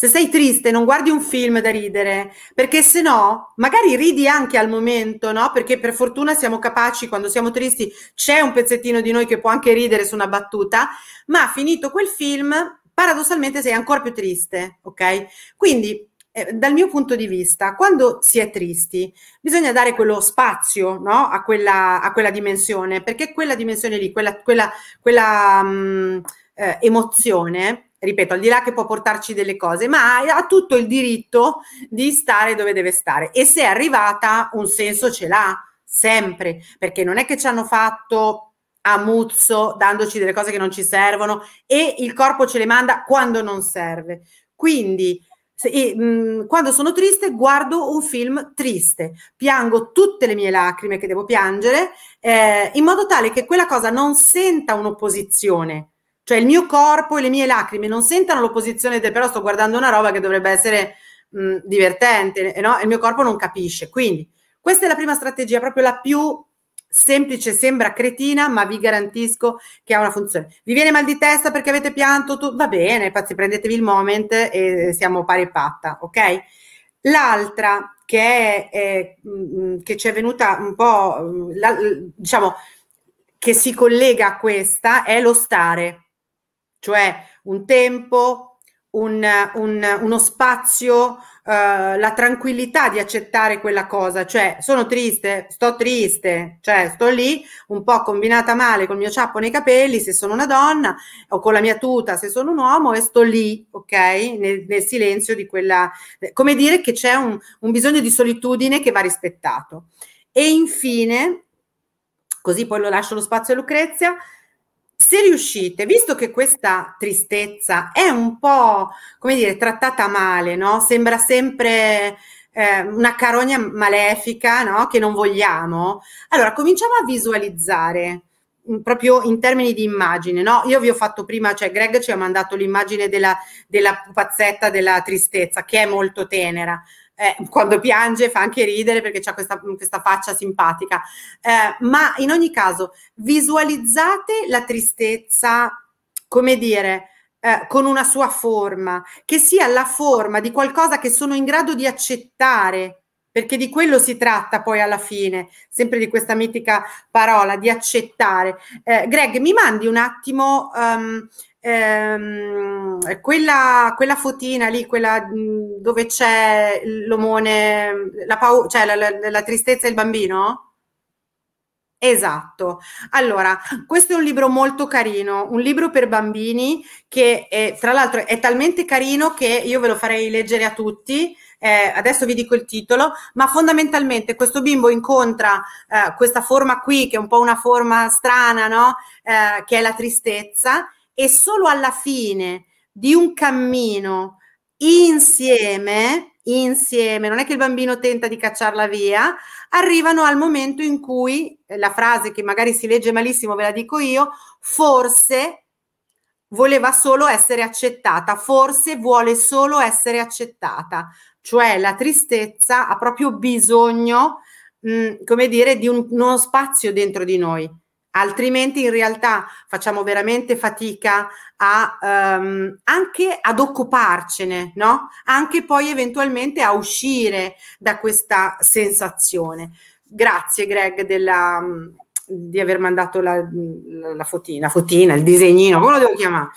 se sei triste non guardi un film da ridere, perché se no magari ridi anche al momento, no? Perché per fortuna siamo capaci, quando siamo tristi, c'è un pezzettino di noi che può anche ridere su una battuta, ma finito quel film, paradossalmente sei ancora più triste, ok? Quindi eh, dal mio punto di vista, quando si è tristi, bisogna dare quello spazio no? a, quella, a, quella, dimensione, perché quella dimensione lì, quella, quella, quella um, eh, emozione, ripeto, al di là che può portarci delle cose, ma ha tutto il diritto di stare dove deve stare. E se è arrivata un senso ce l'ha sempre, perché non è che ci hanno fatto a muzzo dandoci delle cose che non ci servono e il corpo ce le manda quando non serve. Quindi se, e, mh, quando sono triste guardo un film triste, piango tutte le mie lacrime che devo piangere eh, in modo tale che quella cosa non senta un'opposizione cioè il mio corpo e le mie lacrime non sentano l'opposizione del però sto guardando una roba che dovrebbe essere mh, divertente, no? E il mio corpo non capisce. Quindi questa è la prima strategia, proprio la più semplice, sembra cretina, ma vi garantisco che ha una funzione. Vi viene mal di testa perché avete pianto? Tu, va bene, pazzi, prendetevi il moment e siamo pari e patta, ok? L'altra che, è, è, che ci è venuta un po', la, diciamo, che si collega a questa è lo stare cioè un tempo, un, un, uno spazio, uh, la tranquillità di accettare quella cosa, cioè sono triste, sto triste, cioè sto lì un po' combinata male col mio ciappo nei capelli se sono una donna o con la mia tuta se sono un uomo e sto lì, ok, nel, nel silenzio di quella, come dire che c'è un, un bisogno di solitudine che va rispettato. E infine così poi lo lascio lo spazio a Lucrezia. Se riuscite, visto che questa tristezza è un po', come dire, trattata male, no? Sembra sempre eh, una carogna malefica, no? Che non vogliamo. Allora, cominciamo a visualizzare proprio in termini di immagine, no? Io vi ho fatto prima, cioè Greg ci ha mandato l'immagine della, della pupazzetta della tristezza, che è molto tenera. Eh, quando piange fa anche ridere perché ha questa, questa, faccia simpatica. Eh, ma in ogni caso, visualizzate la tristezza, come dire, eh, con una sua forma, che sia la forma di qualcosa che sono in grado di accettare perché di quello si tratta poi alla fine, sempre di questa mitica parola, di accettare. Eh, Greg, mi mandi un attimo um, ehm, quella, quella, fotina lì, quella mh, dove c'è l'omone, la, paura, cioè la, la, la tristezza del bambino? Esatto. Allora, questo è un libro molto carino, un libro per bambini che è, tra l'altro è talmente carino che io ve lo farei leggere a tutti eh, adesso vi dico il titolo, ma fondamentalmente questo bimbo incontra eh, questa forma qui, che è un po' una forma strana, no? Eh, che è la tristezza, e solo alla fine di un cammino insieme, insieme, non è che il bambino tenta di cacciarla via, arrivano al momento in cui, eh, la frase che magari si legge malissimo, ve la dico io, forse voleva solo essere accettata, forse vuole solo essere accettata cioè la tristezza ha proprio bisogno, mh, mm, come dire, di un, uno spazio dentro di noi. Altrimenti in realtà facciamo veramente fatica a, um, anche ad occuparcene, no? Anche poi eventualmente a uscire da questa sensazione. Grazie Greg della, di aver mandato la, la, fotina, fotina, il disegnino, come lo devo chiamare?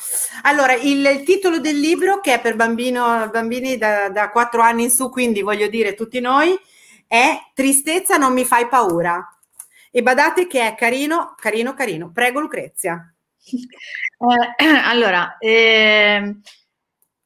Allora, il, il titolo del libro, che è per bambino, bambini da, da 4 anni in su, quindi voglio dire tutti noi, è Tristezza non mi fai paura. E badate che è carino, carino, carino. Prego Lucrezia. Eh, allora, eh,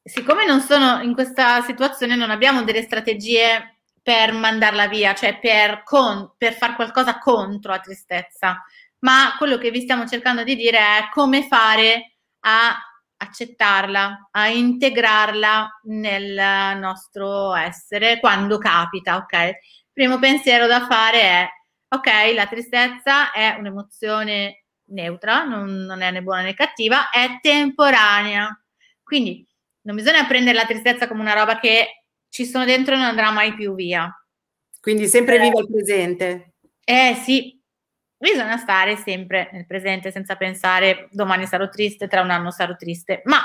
siccome non sono in questa situazione, non abbiamo delle strategie per mandarla via, cioè per, con, per far qualcosa contro la tristezza, ma quello che vi stiamo cercando di dire è come fare a accettarla, a integrarla nel nostro essere quando capita, ok? Primo pensiero da fare è, ok, la tristezza è un'emozione neutra, non, non è né buona né cattiva, è temporanea. Quindi non bisogna prendere la tristezza come una roba che ci sono dentro e non andrà mai più via. Quindi sempre eh, vivo il presente. Eh sì, bisogna stare sempre nel presente senza pensare domani sarò triste, tra un anno sarò triste. Ma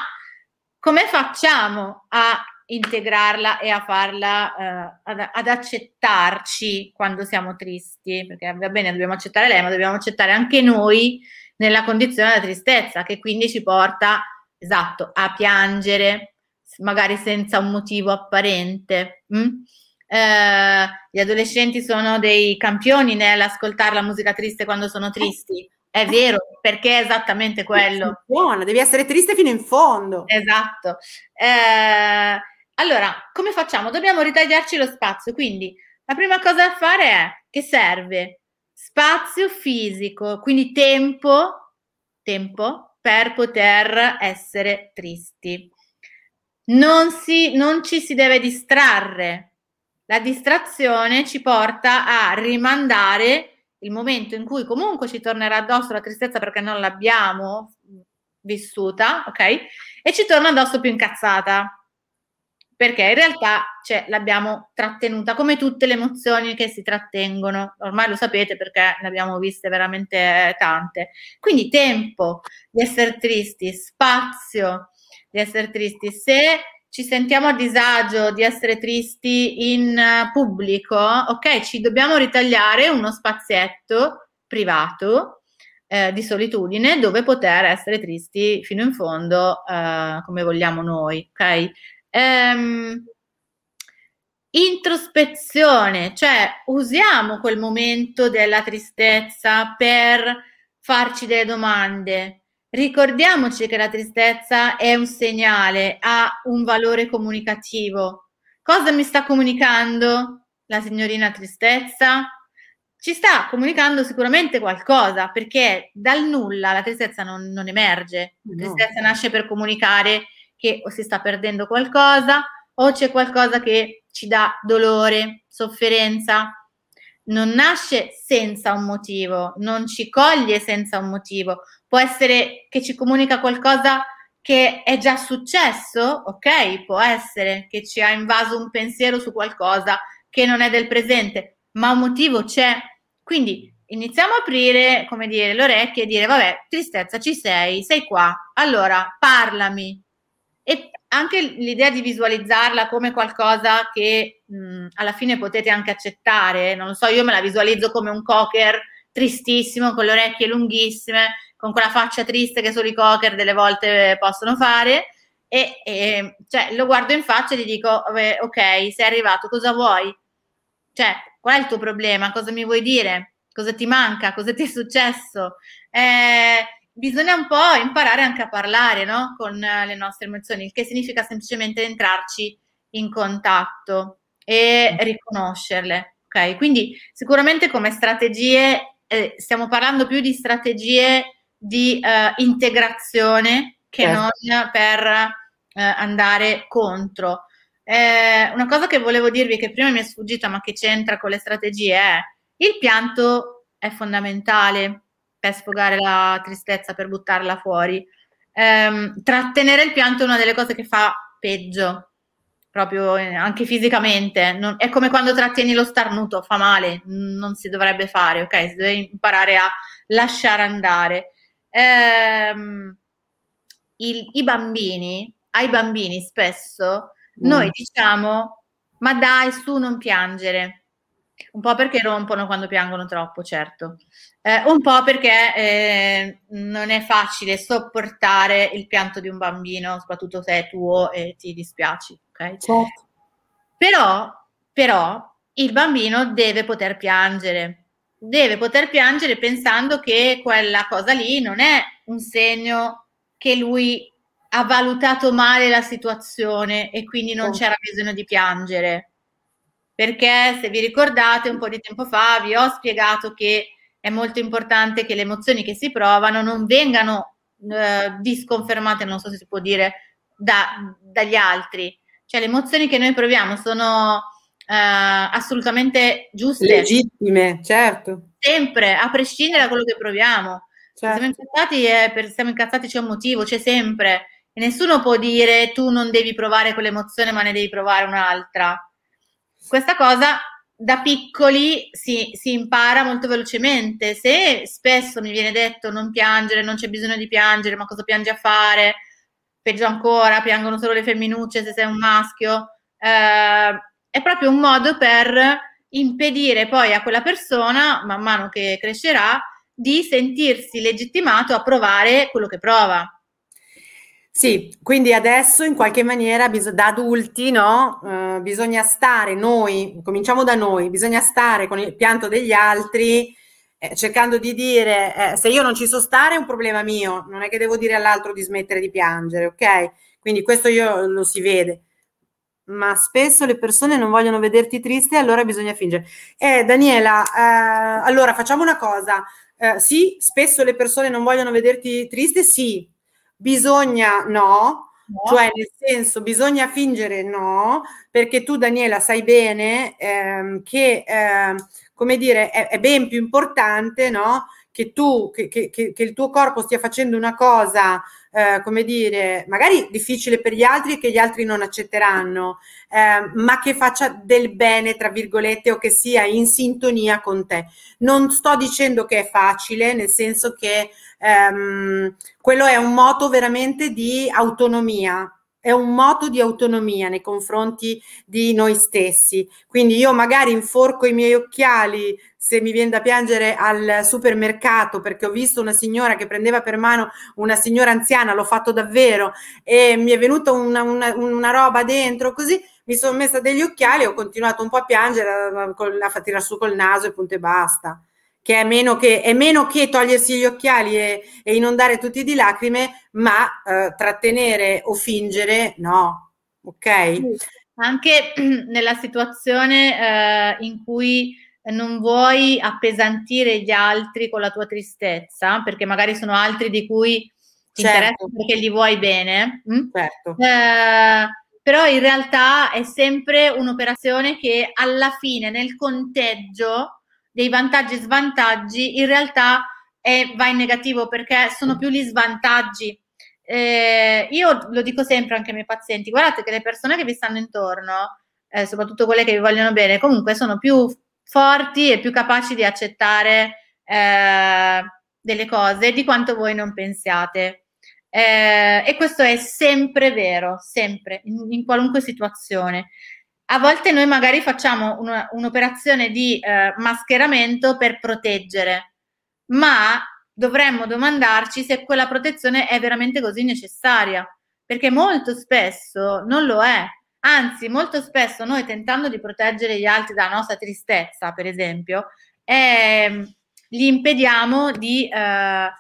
come facciamo a integrarla e a farla, eh, ad, ad, accettarci quando siamo tristi? Perché va bene, dobbiamo accettare lei, ma dobbiamo accettare anche noi nella condizione della tristezza, che quindi ci porta, esatto, a piangere, magari senza un motivo apparente. Mm? Eh, gli adolescenti sono dei campioni nell'ascoltare la musica triste quando sono tristi. È vero, perché è esattamente quello. Buona, devi essere triste fino in fondo. Esatto. Eh, allora, come facciamo? Dobbiamo ritagliarci lo spazio. Quindi, la prima cosa da fare è che serve spazio fisico, quindi tempo, tempo per poter essere tristi non, si, non ci si deve distrarre. La distrazione ci porta a rimandare il momento in cui comunque ci tornerà addosso la tristezza perché non l'abbiamo vissuta, ok? E ci torna addosso più incazzata. Perché in realtà cioè, l'abbiamo trattenuta come tutte le emozioni che si trattengono. Ormai lo sapete perché ne abbiamo viste veramente tante. Quindi tempo di essere tristi, spazio di essere tristi. Se ci sentiamo a disagio di essere tristi in pubblico, ok, ci dobbiamo ritagliare uno spazietto privato eh, di solitudine dove poter essere tristi fino in fondo eh, come vogliamo noi, ok? Ehm, introspezione, cioè usiamo quel momento della tristezza per farci delle domande Ricordiamoci che la tristezza è un segnale, ha un valore comunicativo. Cosa mi sta comunicando la signorina tristezza? ci sta comunicando sicuramente qualcosa, perché dal nulla la tristezza non, non emerge. La tristezza no. nasce per comunicare che o si sta perdendo qualcosa o c'è qualcosa che ci dà dolore, sofferenza. Non nasce senza un motivo, non ci coglie senza un motivo. Può essere che ci comunica qualcosa che è già successo, ok? Può essere che ci ha invaso un pensiero su qualcosa che non è del presente, ma un motivo c'è. Quindi iniziamo a aprire, come dire, le orecchie e dire, vabbè, tristezza, ci sei, sei qua, allora parlami. E anche l'idea di visualizzarla come qualcosa che mh, alla fine potete anche accettare, non lo so, io me la visualizzo come un cocker tristissimo, con le orecchie lunghissime, con quella faccia triste che solo i cocker delle volte possono fare, e, e cioè, lo guardo in faccia e gli dico, ok, sei arrivato, cosa vuoi? Cioè, qual è il tuo problema? Cosa mi vuoi dire? Cosa ti manca? Cosa ti è successo? Eh, bisogna un po' imparare anche a parlare no? con le nostre emozioni, il che significa semplicemente entrarci in contatto e riconoscerle. Ok, quindi sicuramente come strategie eh, stiamo parlando più di strategie di eh, integrazione che certo. non per eh, andare contro. Eh, una cosa che volevo dirvi che prima mi è sfuggita ma che c'entra con le strategie è il pianto è fondamentale per sfogare la tristezza, per buttarla fuori. Eh, trattenere il pianto è una delle cose che fa peggio, proprio eh, anche fisicamente. Non, è come quando trattieni lo starnuto, fa male, non si dovrebbe fare, ok? Si deve imparare a lasciare andare. Eh, il, I bambini, ai bambini spesso noi mm. diciamo, ma dai, su, non piangere. Un po' perché rompono quando piangono troppo, certo. Eh, un po' perché eh, non è facile sopportare il pianto di un bambino, soprattutto se è tuo e ti dispiaci. Okay? Certo. Però, però il bambino deve poter piangere, deve poter piangere pensando che quella cosa lì non è un segno che lui ha valutato male la situazione e quindi non c'era bisogno di piangere. Perché se vi ricordate un po' di tempo fa vi ho spiegato che è molto importante che le emozioni che si provano non vengano eh, disconfermate, non so se si può dire, da, dagli altri. Cioè le emozioni che noi proviamo sono eh, assolutamente giuste. Legittime, certo. Sempre, a prescindere da quello che proviamo. Certo. Siamo incazzati, è per, siamo incazzati c'è un motivo, c'è sempre. E nessuno può dire tu non devi provare quell'emozione, ma ne devi provare un'altra. Questa cosa da piccoli si, si, impara molto velocemente. Se spesso mi viene detto non piangere, non c'è bisogno di piangere, ma cosa piangi a fare? Peggio ancora, piangono solo le femminucce se sei un maschio. Eh, è proprio un modo per impedire poi a quella persona, man mano che crescerà, di sentirsi legittimato a provare quello che prova. Sì, quindi adesso in qualche maniera bis- da adulti, no? Eh, bisogna stare noi, cominciamo da noi, bisogna stare con il pianto degli altri eh, cercando di dire eh, se io non ci so stare è un problema mio, non è che devo dire all'altro di smettere di piangere, ok? Quindi questo io lo si vede. Ma spesso le persone non vogliono vederti triste, allora bisogna fingere. Eh, Daniela, eh, allora facciamo una cosa. Eh, sì, spesso le persone non vogliono vederti triste, sì, bisogna no, No. Cioè, nel senso, bisogna fingere no, perché tu, Daniela, sai bene ehm, che, eh, come dire, è, è, ben più importante, no? Che tu, che, che, che, il tuo corpo stia facendo una cosa, eh, come dire, magari difficile per gli altri e che gli altri non accetteranno, eh, ma che faccia del bene, tra virgolette, o che sia in sintonia con te. Non sto dicendo che è facile, nel senso che ehm, quello è un moto veramente di autonomia, è un moto di autonomia nei confronti di noi stessi. Quindi io magari inforco i miei occhiali se mi viene da piangere al supermercato perché ho visto una signora che prendeva per mano una signora anziana, l'ho fatto davvero e mi è venuta una, una, una roba dentro così. Mi sono messa degli occhiali e ho continuato un po' a piangere, a, a tirare su col naso e punto e basta che è meno che, è meno che togliersi gli occhiali e, e inondare tutti di lacrime, ma eh, trattenere o fingere no. Ok? Anche nella situazione eh, in cui non vuoi appesantire gli altri con la tua tristezza, perché magari sono altri di cui ti certo. interessa perché gli vuoi bene. Hm? Certo. Eh, però in realtà è sempre un'operazione che alla fine, nel conteggio dei vantaggi e svantaggi, in realtà è, va in negativo perché sono più gli svantaggi. Eh, io lo dico sempre anche ai miei pazienti, guardate che le persone che vi stanno intorno, eh, soprattutto quelle che vi vogliono bene, comunque sono più forti e più capaci di accettare eh, delle cose di quanto voi non pensiate. Eh, e questo è sempre vero, sempre, in, in, qualunque situazione. A volte noi magari facciamo una, un'operazione di eh, mascheramento per proteggere, ma dovremmo domandarci se quella protezione è veramente così necessaria, perché molto spesso non lo è. Anzi, molto spesso noi tentando di proteggere gli altri dalla nostra tristezza, per esempio, eh, gli impediamo di eh,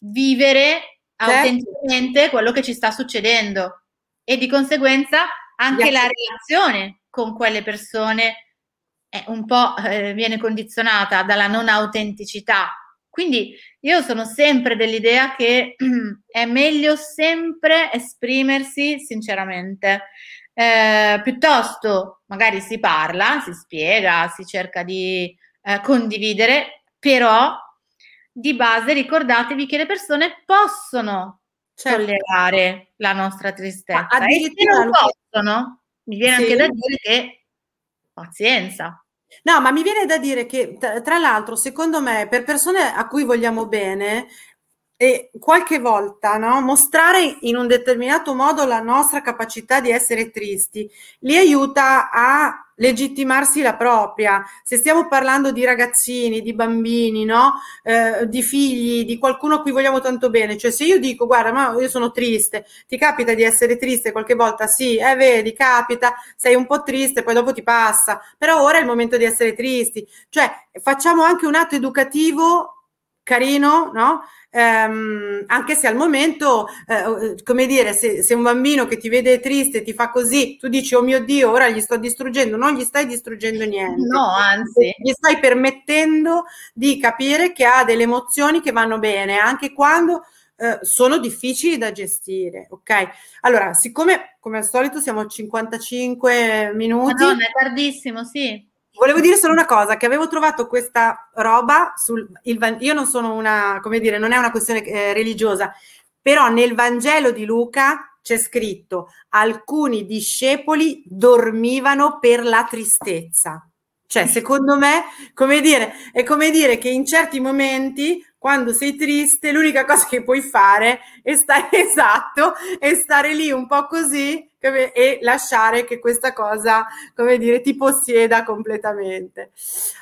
vivere certo. autenticamente quello che ci sta succedendo e di conseguenza anche la relazione con quelle persone è un po' eh, viene condizionata dalla non autenticità. Quindi io sono sempre dell'idea che è meglio sempre esprimersi sinceramente. Eh, piuttosto magari si parla, si spiega, si cerca di eh, condividere, però di base ricordatevi che le persone possono certo. tollerare la nostra tristezza. Ma e se non possono, mi viene sì. anche da dire che pazienza. No, ma mi viene da dire che, tra l'altro, secondo me, per persone a cui vogliamo bene, e qualche volta no, mostrare in un determinato modo la nostra capacità di essere tristi li aiuta a legittimarsi la propria. Se stiamo parlando di ragazzini, di bambini, no? Eh, di figli, di qualcuno a cui vogliamo tanto bene, cioè se io dico guarda, ma io sono triste, ti capita di essere triste qualche volta? Sì, eh, vedi, capita, sei un po' triste, poi dopo ti passa, però ora è il momento di essere tristi. Cioè facciamo anche un atto educativo carino, no? Um, anche se al momento, uh, come dire, se, se, un bambino che ti vede triste ti fa così, tu dici, oh mio Dio, ora gli sto distruggendo, non gli stai distruggendo niente. No, anzi. Gli stai permettendo di capire che ha delle emozioni che vanno bene, anche quando uh, sono difficili da gestire, ok? Allora, siccome come al solito siamo a 55 minuti. Madonna, è tardissimo, sì. Volevo dire solo una cosa, che avevo trovato questa roba sul il, io non sono una, come dire, non è una questione eh, religiosa, però nel Vangelo di Luca c'è scritto alcuni discepoli dormivano per la tristezza. Cioè, secondo me, come dire, è come dire che in certi momenti quando sei triste, l'unica cosa che puoi fare è stare esatto, è stare lì un po' così e lasciare che questa cosa, come dire, ti possieda completamente.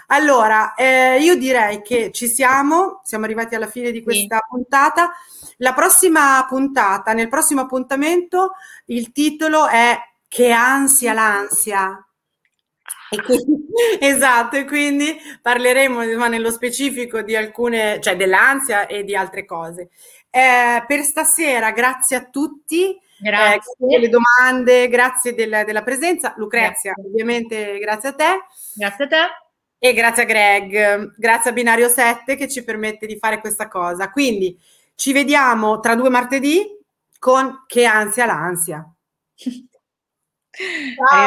Allora, eh, io direi che ci siamo, siamo arrivati alla fine di questa sì. puntata. La prossima puntata, nel prossimo appuntamento, il titolo è Che ansia l'ansia. E quindi, esatto, e quindi parleremo ma nello specifico di alcune, cioè dell'ansia e di altre cose. Eh, per stasera, grazie a tutti. Grazie. Eh, grazie delle domande, grazie del, della presenza. Lucrezia, grazie. ovviamente grazie a te. Grazie a te. E grazie a Greg, grazie a Binario 7 che ci permette di fare questa cosa. Quindi ci vediamo tra due martedì con Che ansia l'ansia. Ciao.